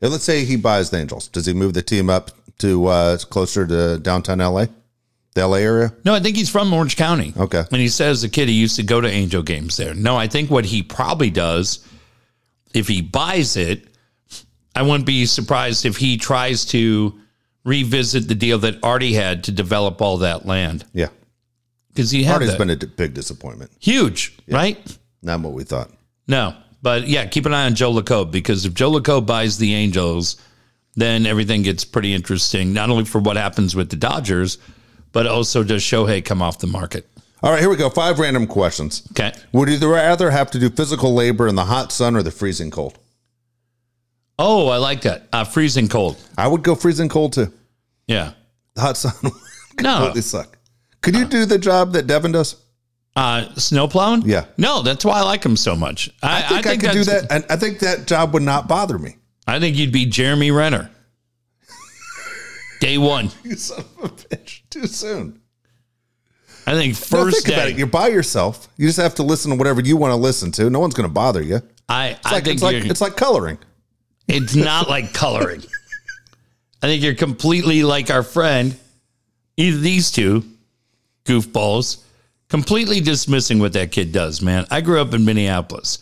And let's say he buys the Angels. Does he move the team up to uh, closer to downtown LA, the LA area? no, I think he's from Orange County. Okay. And he says the kid he used to go to Angel games there. No, I think what he probably does, if he buys it, I wouldn't be surprised if he tries to revisit the deal that Artie had to develop all that land Yeah. because he had Artie's that. been a d- big disappointment. huge, right? Not what we thought. No, but yeah, keep an eye on Joe Lacob because if Joe Lacob buys the Angels, then everything gets pretty interesting. Not only for what happens with the Dodgers, but also does Shohei come off the market? All right, here we go. Five random questions. Okay. Would you rather have to do physical labor in the hot sun or the freezing cold? Oh, I like that. Uh, freezing cold. I would go freezing cold too. Yeah. The hot sun would No. completely suck. Could you do the job that Devin does? Uh, snow plowing? Yeah. No, that's why I like him so much. I, I think I, could do that, and I think that job would not bother me. I think you'd be Jeremy Renner. Day one. You son of a bitch! Too soon. I think No, first think about day. it. You're by yourself. You just have to listen to whatever you want to listen to. No one's going to bother you. It's I, I like think it's like it's like coloring. It's not like coloring. I think you're completely like our friend, either these two goofballs, completely dismissing what that kid does, man. I grew up in Minneapolis.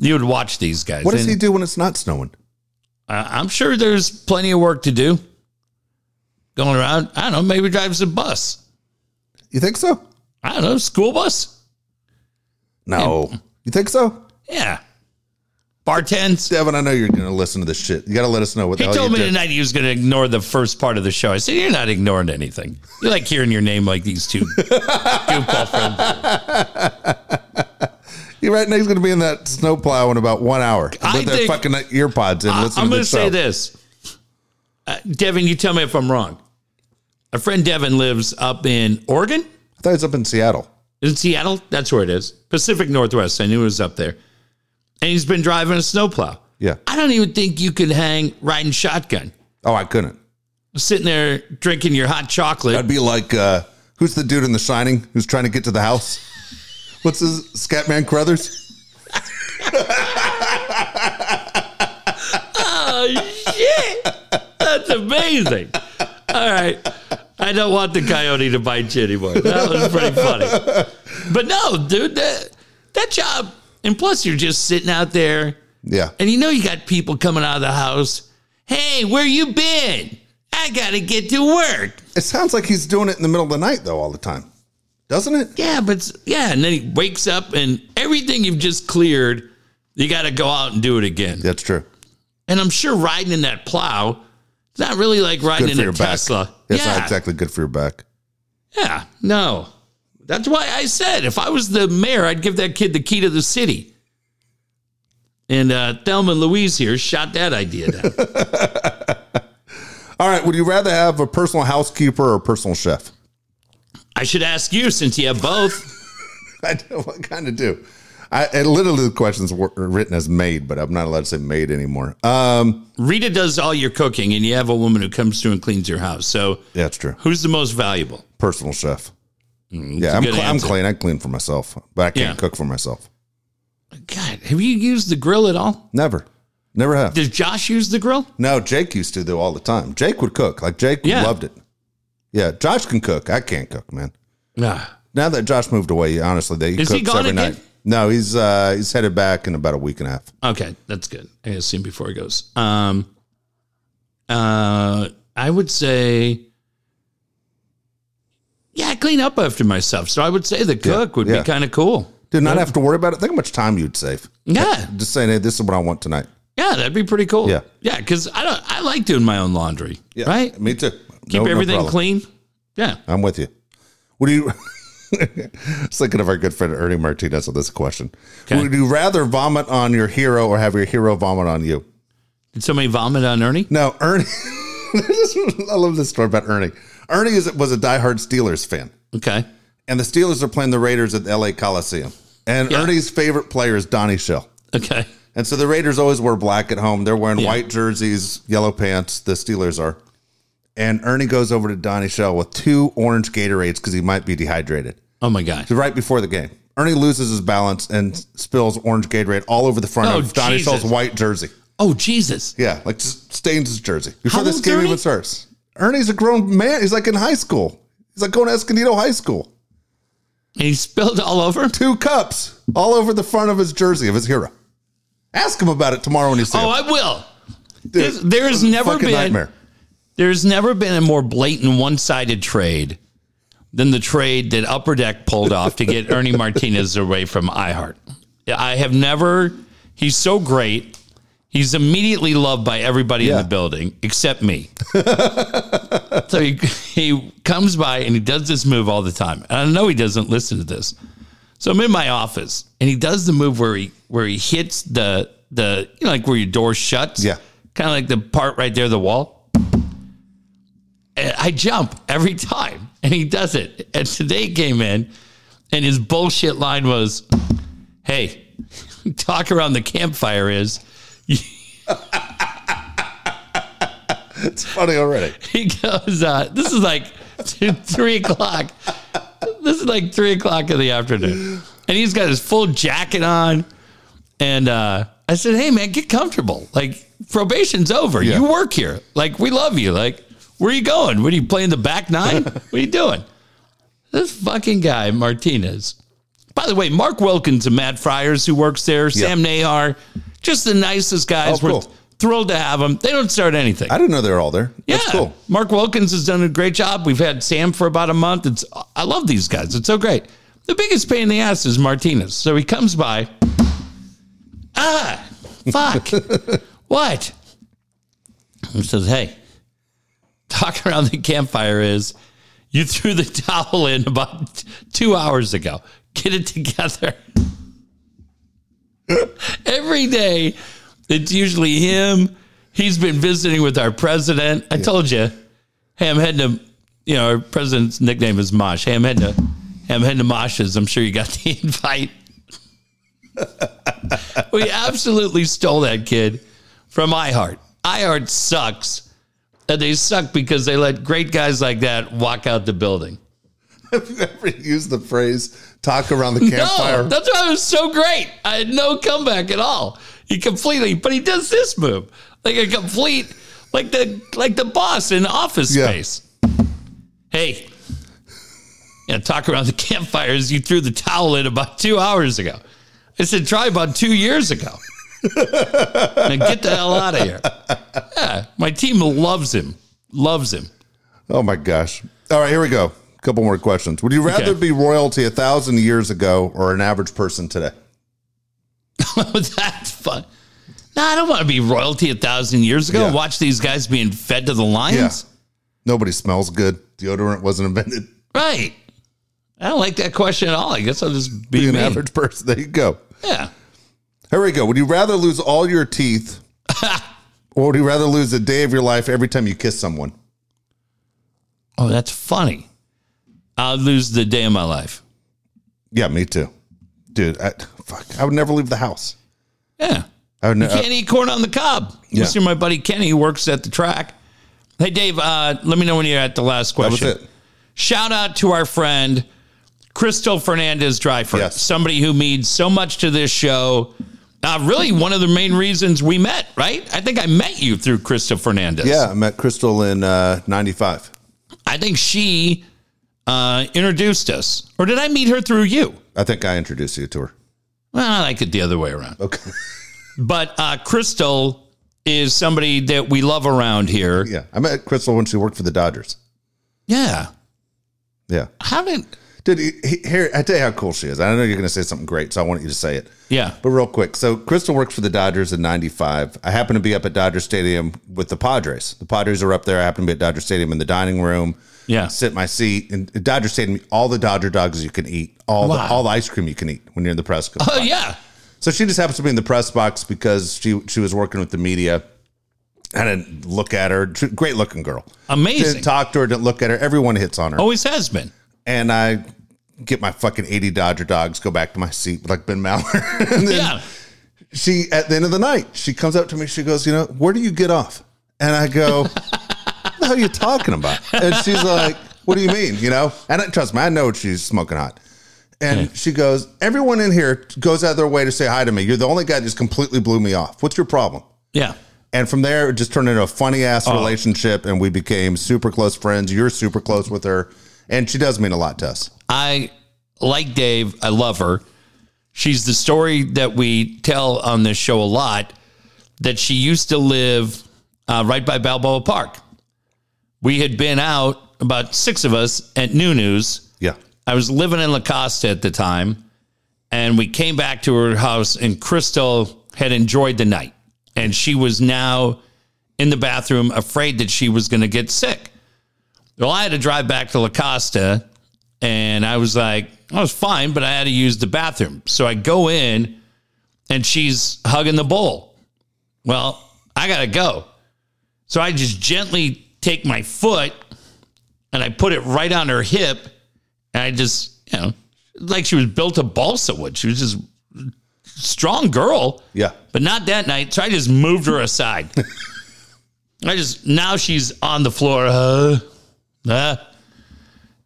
You would watch these guys. What does he do when it's not snowing? I'm sure there's plenty of work to do. Going around. I don't know. Maybe drives a bus. You think so? I don't know. School bus. No. You think so? Yeah. Bartends. Devin, I know you're going to listen to this shit. You got to let us know what the He hell told me did. tonight he was going to ignore the first part of the show. I said, You're not ignoring anything. You like hearing your name like these two goofball friends. You're right now he's going to be in that snowplow in about one hour I with their fucking ear pods and I, listen am going to say show. this. Uh, Devin, you tell me if I'm wrong. A friend Devin lives up in Oregon. I thought was up in Seattle. Is it Seattle? That's where it is. Pacific Northwest. I knew it was up there. And he's been driving a snowplow. Yeah. I don't even think you could hang riding shotgun. Oh, I couldn't. Sitting there drinking your hot chocolate. I'd be like, uh, who's the dude in The Shining who's trying to get to the house? What's his Scatman Crothers? Oh shit! That's amazing. All right. I don't want the coyote to bite you anymore. That was pretty funny. But no, dude, that that job, and plus you're just sitting out there, Yeah. and you know you got people coming out of the house. Hey, where you been? I gotta get to work. It sounds like he's doing it in the middle of the night, though, all the time. Doesn't it? Yeah, but yeah, and then he wakes up and everything you've just cleared, you got to go out and do it again. That's true. And I'm sure riding in that plow, it's not really like riding in a your back. Tesla. It's yeah, not exactly good for your back. yeah, no. That's why I said if I was the mayor, I'd give that kid the key to the city. And uh, Thelma and Louise here shot that idea down. All right. Would you rather have a personal housekeeper or a personal chef? I should ask you since you have both. I kind of do. I literally the questions were written as made, but I'm not allowed to say made anymore. Um, Rita does all your cooking, and you have a woman who comes through and cleans your house. So yeah, it's true. who's the most valuable? Personal chef. yeah, a I'm, cl- I'm clean. I clean for myself, but I can't Yeah. cook for myself. God, have you used the grill at all? Never, never have. Does Josh use the grill? No, Jake used to though all the time. Jake would cook. Like Jake Yeah. loved it. Yeah, Josh can cook. I can't cook, man. Nah. Now that Josh moved away, honestly, they Is cooks every again? night. No, he's uh he's headed back in about a week and a half. Okay, that's good. I gotta see him before he goes. Um, uh, I would say, yeah, I clean up after myself. So I would say the cook would yeah. be kind of cool. Did not have to worry about it. Think how much time you'd save. Yeah, Just saying, hey, this is what I want tonight. yeah, that'd be pretty cool. Yeah. yeah, because I don't. I like doing my own laundry. Yeah, Right, Me too. keep everything clean. Yeah, I'm with you. What do you? Just thinking of our good friend Ernie Martinez on this question. Okay. Would you rather vomit on your hero or have your hero vomit on you? did somebody vomit on Ernie? No, Ernie. I love this story about Ernie. Ernie is, was a diehard Steelers fan, Okay, and the Steelers are playing the Raiders at the LA Coliseum. And Yeah. Ernie's favorite player is Donnie Shell. okay, And so the Raiders always wear black at home. They're wearing Yeah. white jerseys, yellow pants. The Steelers are. And Ernie goes over to Donnie Shell with two orange Gatorades because he might be dehydrated. oh my god, So right before the game, Ernie loses his balance and spills orange Gatorade all over the front Oh, of Donnie Jesus. Shell's white jersey. oh Jesus, Yeah, like just stains his jersey before How this game Ernie? even starts. Ernie's a grown man. He's like in high school. He's like going to Escondido High School. and he spilled all over. Two cups all over the front of his jersey of his hero. Ask him about it tomorrow when you see Oh, him. I will. Dude, There's, there's never fucking been nightmare. There's never been a more blatant one-sided trade than the trade that Upper Deck pulled off to get Ernie Martinez away from iHeart. I have never. He's so great. He's immediately loved by everybody in the building except me. so he he comes by and he does this move all the time. And I know he doesn't listen to this. So I'm in my office and he does the move where he where he hits the the you know like where your door shuts. Yeah. Kind of like the part right there, the wall. I jump every time, and he does it. And today came in, and his bullshit line was, "Hey, talk around the campfire is." It's funny already. He goes, uh, "This is like two, three o'clock. This is like three o'clock in the afternoon, and he's got his full jacket on." And uh, I said, "Hey, man, get comfortable. Like probation's over. Yeah. You work here. Like we love you. Like where are you going? What are you playing the back nine? what are you doing?" This fucking guy, Martinez. By the way, Mark Wilkins and Matt Friars, who works there, Sam Nahar, just the nicest guys. Oh, We're thrilled to have them. They don't start anything. I didn't know they were all there. That's yeah, cool. Mark Wilkins has done a great job. We've had Sam for about a month. It's I love these guys. It's so great. The biggest pain in the ass is Martinez. So he comes by. Ah, fuck. what? He says, "Hey, talk around the campfire is you threw the towel in about two hours ago. Get it together." Every day, it's usually him. He's been visiting with our president. I told you, hey, I'm heading to, you know, our president's nickname is Mosh. Hey, I'm heading to, hey, I'm heading to Mosh's. I'm sure you got the invite. we absolutely stole that kid from iHeart. iHeart sucks. And they suck because they let great guys like that walk out the building. Have you ever used the phrase talk around the campfire? No, that's why it was so great. I had no comeback at all. He completely, but he does this move like a complete, like the like the boss in Office Yeah. Space. Hey, yeah, talk around the campfires. You threw the towel in about two hours ago. I said try about two years ago. Now get the hell out of here. Yeah, my team loves him. Loves him. Oh my gosh. All right, here we go. A couple more questions. Would you rather Okay. be royalty a thousand years ago or an average person today? That's fun. No, I don't want to be royalty a thousand years ago. Yeah. Watch these guys being fed to the lions. Nobody smells good. Deodorant wasn't invented. Right. I don't like that question at all. I guess I'll just be, Be an me. average person. There you go. Yeah. Here we go. Would you rather lose all your teeth or would you rather lose a day of your life every time you kiss someone? Oh, that's funny. I'll lose the day of my life. Yeah, me too. Dude, I, fuck, I would never leave the house. Yeah. I would You never. can't eat corn on the cob. Yeah. You see my buddy Kenny who works at the track. Hey, Dave, uh, let me know when you're at the last that was question. it. Shout out to our friend Crystal Fernandez Dryford, Yes. somebody who means so much to this show. Uh, really, one of the main reasons we met, right? I think I met you through Crystal Fernandez. Yeah, I met Crystal in uh, 95. I think she uh, introduced us. Or did I meet her through you? I think I introduced you to her. Well, I like it the other way around. Okay. But uh, Crystal is somebody that we love around here. Yeah. I met Crystal when she worked for the Dodgers. Yeah. Yeah. How did? Dude, he- he- here, I tell you how cool she is. I know you're going to say something great, so I want you to say it. Yeah. But real quick, so Crystal works for the Dodgers in '95. I happen to be up at Dodger Stadium with the Padres. The Padres are up there. I happen to be at Dodger Stadium in the dining room. Yeah. sit in my seat. And Dodger Stadium, all the Dodger dogs you can eat, all Wow. the all the ice cream you can eat when you're in the press. box. Oh yeah. So she just happens to be in the press box because she she was working with the media. I didn't look at her. Great looking girl. Amazing. Didn't talk to her. Didn't look at her. Everyone hits on her. Always has been. And I get my fucking 80 Dodger dogs, go back to my seat like Ben Maller. and then Yeah. she, at the end of the night, she comes up to me. She goes, You know, where do you get off? And I go, What the hell are you talking about? And she's like, What do you mean? You know? And I, trust me, I know she's smoking hot. And she goes, Everyone in here goes out of their way to say hi to me. You're the only guy that just completely blew me off. What's your problem? Yeah. And from there, it just turned into a funny ass oh. relationship, and we became super close friends. You're super close with her, and she does mean a lot to us. I like Dave. I love her. She's the story that we tell on this show a lot. That she used to live uh, right by Balboa Park. We had been out about six of us at Nunu's. Yeah. I was living in La Costa at the time, and we came back to her house, and Crystal had enjoyed the night, and she was now in the bathroom, afraid that she was going to get sick. Well, I had to drive back to La Costa, and I was like, I was fine, but I had to use the bathroom. So I go in, and she's hugging the bowl. Well, I got to go. So I just gently take my foot and I put it right on her hip. And I just, you know, like she was built of balsa wood. She was just strong girl, Yeah. but not that night. So I just moved her aside. I just, now she's on the floor. Uh, uh,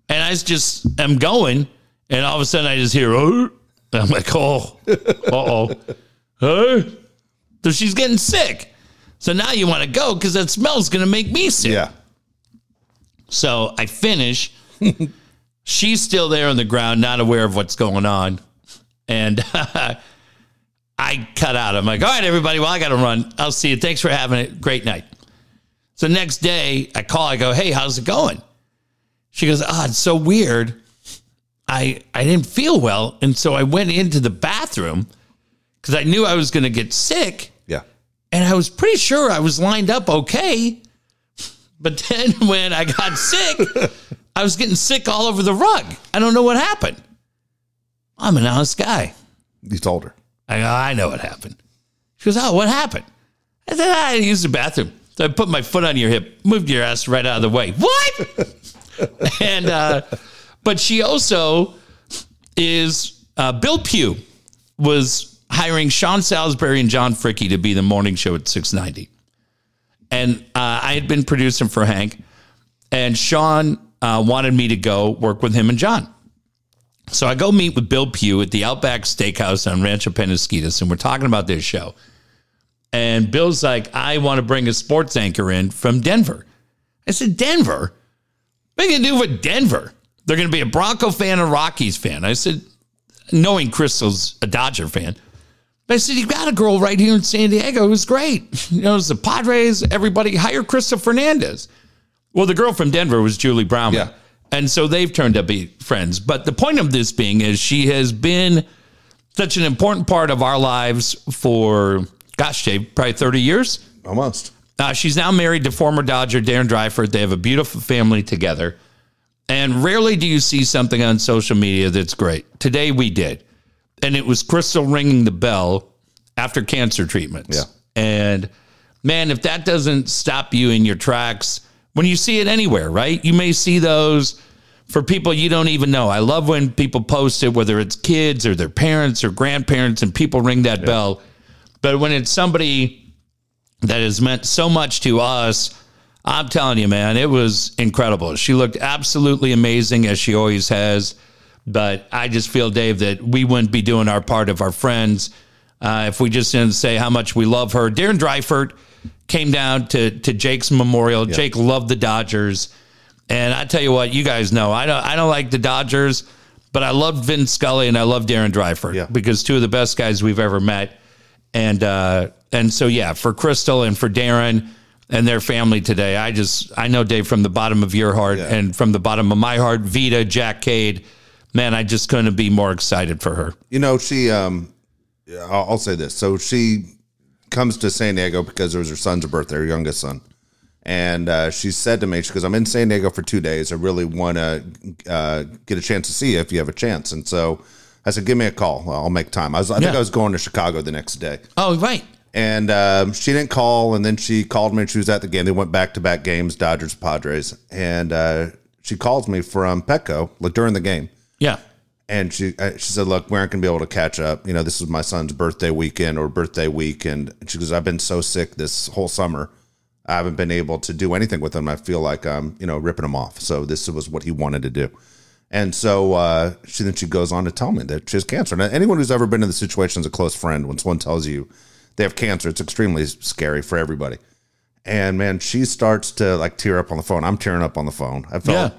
and I just am going. And all of a sudden I just hear, oh, I'm like, oh, uh oh. Huh? So she's getting sick. So now you want to go because that smell's going to make me sick. Yeah. So I finish. She's still there on the ground, not aware of what's going on. And I cut out. I'm like, all right, everybody. Well, I got to run. I'll see you. Thanks for having it. Great night. So next day, I call. I go, hey, how's it going? She goes, oh, it's so weird. I I didn't feel well, and so I went into the bathroom because I knew I was going to get sick, Yeah. and I was pretty sure I was lined up okay. But then when I got sick, I was getting sick all over the rug. I don't know what happened. I'm an honest guy. You told her. I go, I know what happened. She goes, Oh, what happened? I said, ah, I used the bathroom. So I put my foot on your hip, moved your ass right out of the way. What? and, uh, but she also is, uh, Bill Pugh was hiring Sean Salisbury and John Fricky to be the morning show at 690. And uh, I had been producing for Hank, and Sean uh, wanted me to go work with him and John. So I go meet with Bill Pugh at the Outback Steakhouse on Rancho Penasquitas, and we're talking about this show. And Bill's like, I want to bring a sports anchor in from Denver. I said, Denver? What are you going to do with Denver? They're going to be a Bronco fan and Rockies fan. I said, knowing Crystal's a Dodger fan. But I said, you got a girl right here in San Diego who's great. You know, it's the Padres, everybody, hire Crystal Fernandez. Well, the girl from Denver was Julie Brown. Yeah. And so they've turned to be friends. But the point of this being is she has been such an important part of our lives for, gosh, Dave, probably 30 years. Almost. Uh, she's now married to former Dodger Darren Dreifort. They have a beautiful family together. And rarely do you see something on social media that's great. Today we did. And it was Crystal ringing the bell after cancer treatments. Yeah. And man, if that doesn't stop you in your tracks, when you see it anywhere, right? You may see those for people you don't even know. I love when people post it, whether it's kids or their parents or grandparents, and people ring that bell. But when it's somebody that has meant so much to us. I'm telling you, man, it was incredible. She looked absolutely amazing as she always has. But I just feel, Dave, that we wouldn't be doing our part of our friends uh, if we just didn't say how much we love her. Darren Dreifort came down to to Jake's memorial. Jake loved the Dodgers, and I tell you what, you guys know I don't I don't like the Dodgers, but I love Vin Scully and I love Darren Dreifort because two of the best guys we've ever met. And uh, and so yeah, for Crystal and for Darren and their family today, I just I know Dave from the bottom of your heart Yeah. and from the bottom of my heart, Vita, Jack Cade, man, I just couldn't be more excited for her. You know, she. Um, I'll, I'll say this. So she comes to San Diego because it was her son's birthday, her youngest son, and uh, she said to me, "She goes, I'm in San Diego for two days. I really want to uh, get a chance to see you if you have a chance." And so I said, "Give me a call. I'll make time." I was. I think I was going to Chicago the next day. Oh right, And um, she didn't call, and then she called me. and She was at the game. They went back to back games, Dodgers, Padres, and uh, she calls me from Petco like during the game, yeah, and she uh, she said, "Look, we aren't going to be able to catch up. You know, this is my son's birthday weekend or birthday week, and she goes, I've been so sick this whole summer, I haven't been able to do anything with him. I feel like I'm, you know, ripping him off. So this was what he wanted to do." And so uh, she then she goes on to tell me that she has cancer. Now, anyone who's ever been in the situation as a close friend, when someone tells you they have cancer, it's extremely scary for everybody. And man, she starts to like tear up on the phone. I'm tearing up on the phone. I felt Yeah.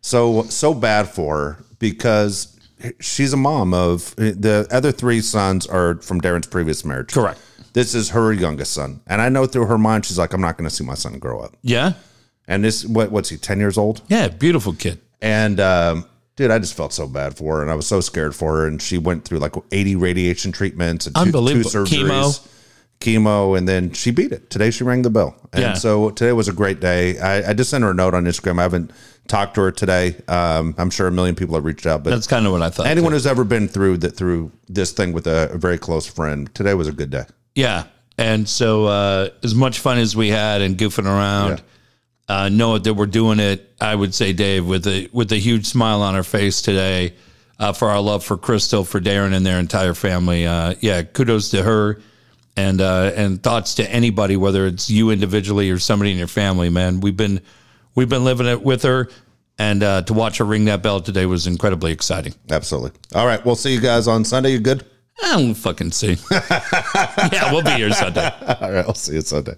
so so bad for her because she's a mom of the other three sons are from Darren's previous marriage. Correct. This is her youngest son, and I know through her mind she's like, I'm not going to see my son grow up. yeah, And this, what what's he? Ten years old. yeah, beautiful kid. And um, dude, I just felt so bad for her, and I was so scared for her. And she went through like 80 radiation treatments and two, two surgeries, Chemo. chemo, and then she beat it. Today she rang the bell, and Yeah. so today was a great day. I, I just sent her a note on Instagram. I haven't talked to her today. Um, I'm sure a million people have reached out, but That's kind of what I thought. anyone who's ever been through that through this thing with a, a very close friend, today was a good day. Yeah. And so, uh, as much fun as we had and goofing around, uh, know that we're doing it. I would say, Dave, with a with a huge smile on our face today, uh, for our love for Crystal, for Darren, and their entire family. Uh, yeah, kudos to her, and uh, and thoughts to anybody, whether it's you individually or somebody in your family. Man, we've been we've been living it with her, and uh, to watch her ring that bell today was incredibly exciting. Absolutely. All right, we'll see you guys on Sunday. You good? I don't fucking see. yeah, we'll be here Sunday. All right, I'll see you Sunday.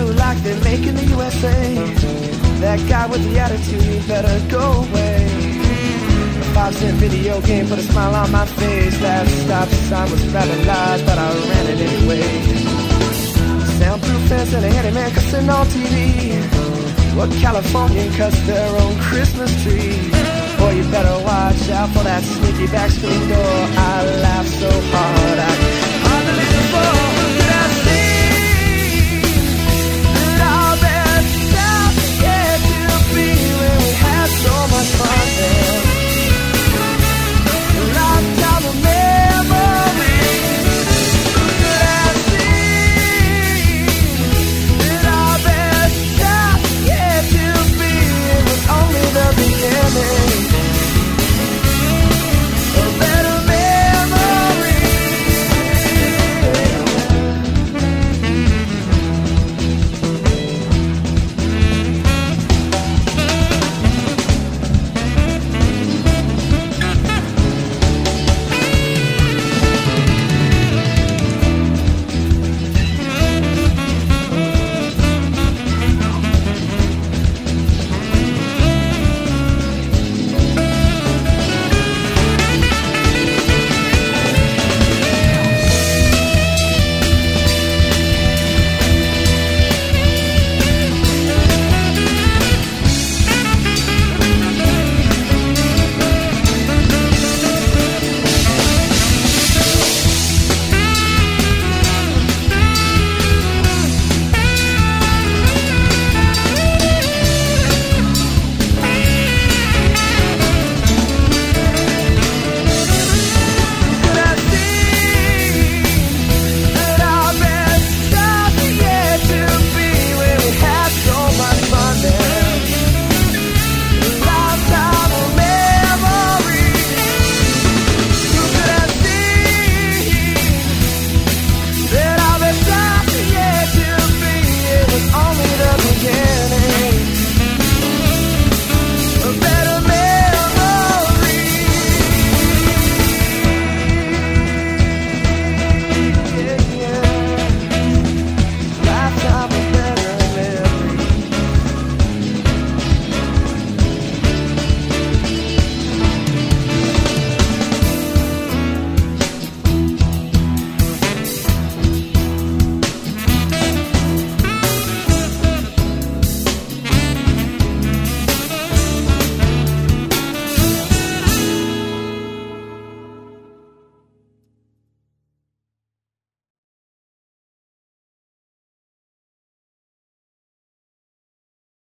Like they make in the USA. That guy with the attitude, better go away. A five cent video game put a smile on my face. That stop sign was loud, but I ran it anyway. Soundproof fence and a handyman cussing on TV. What Californian cuts their own Christmas tree? Boy, you better watch out for that sneaky back screen door. I laughed so hard I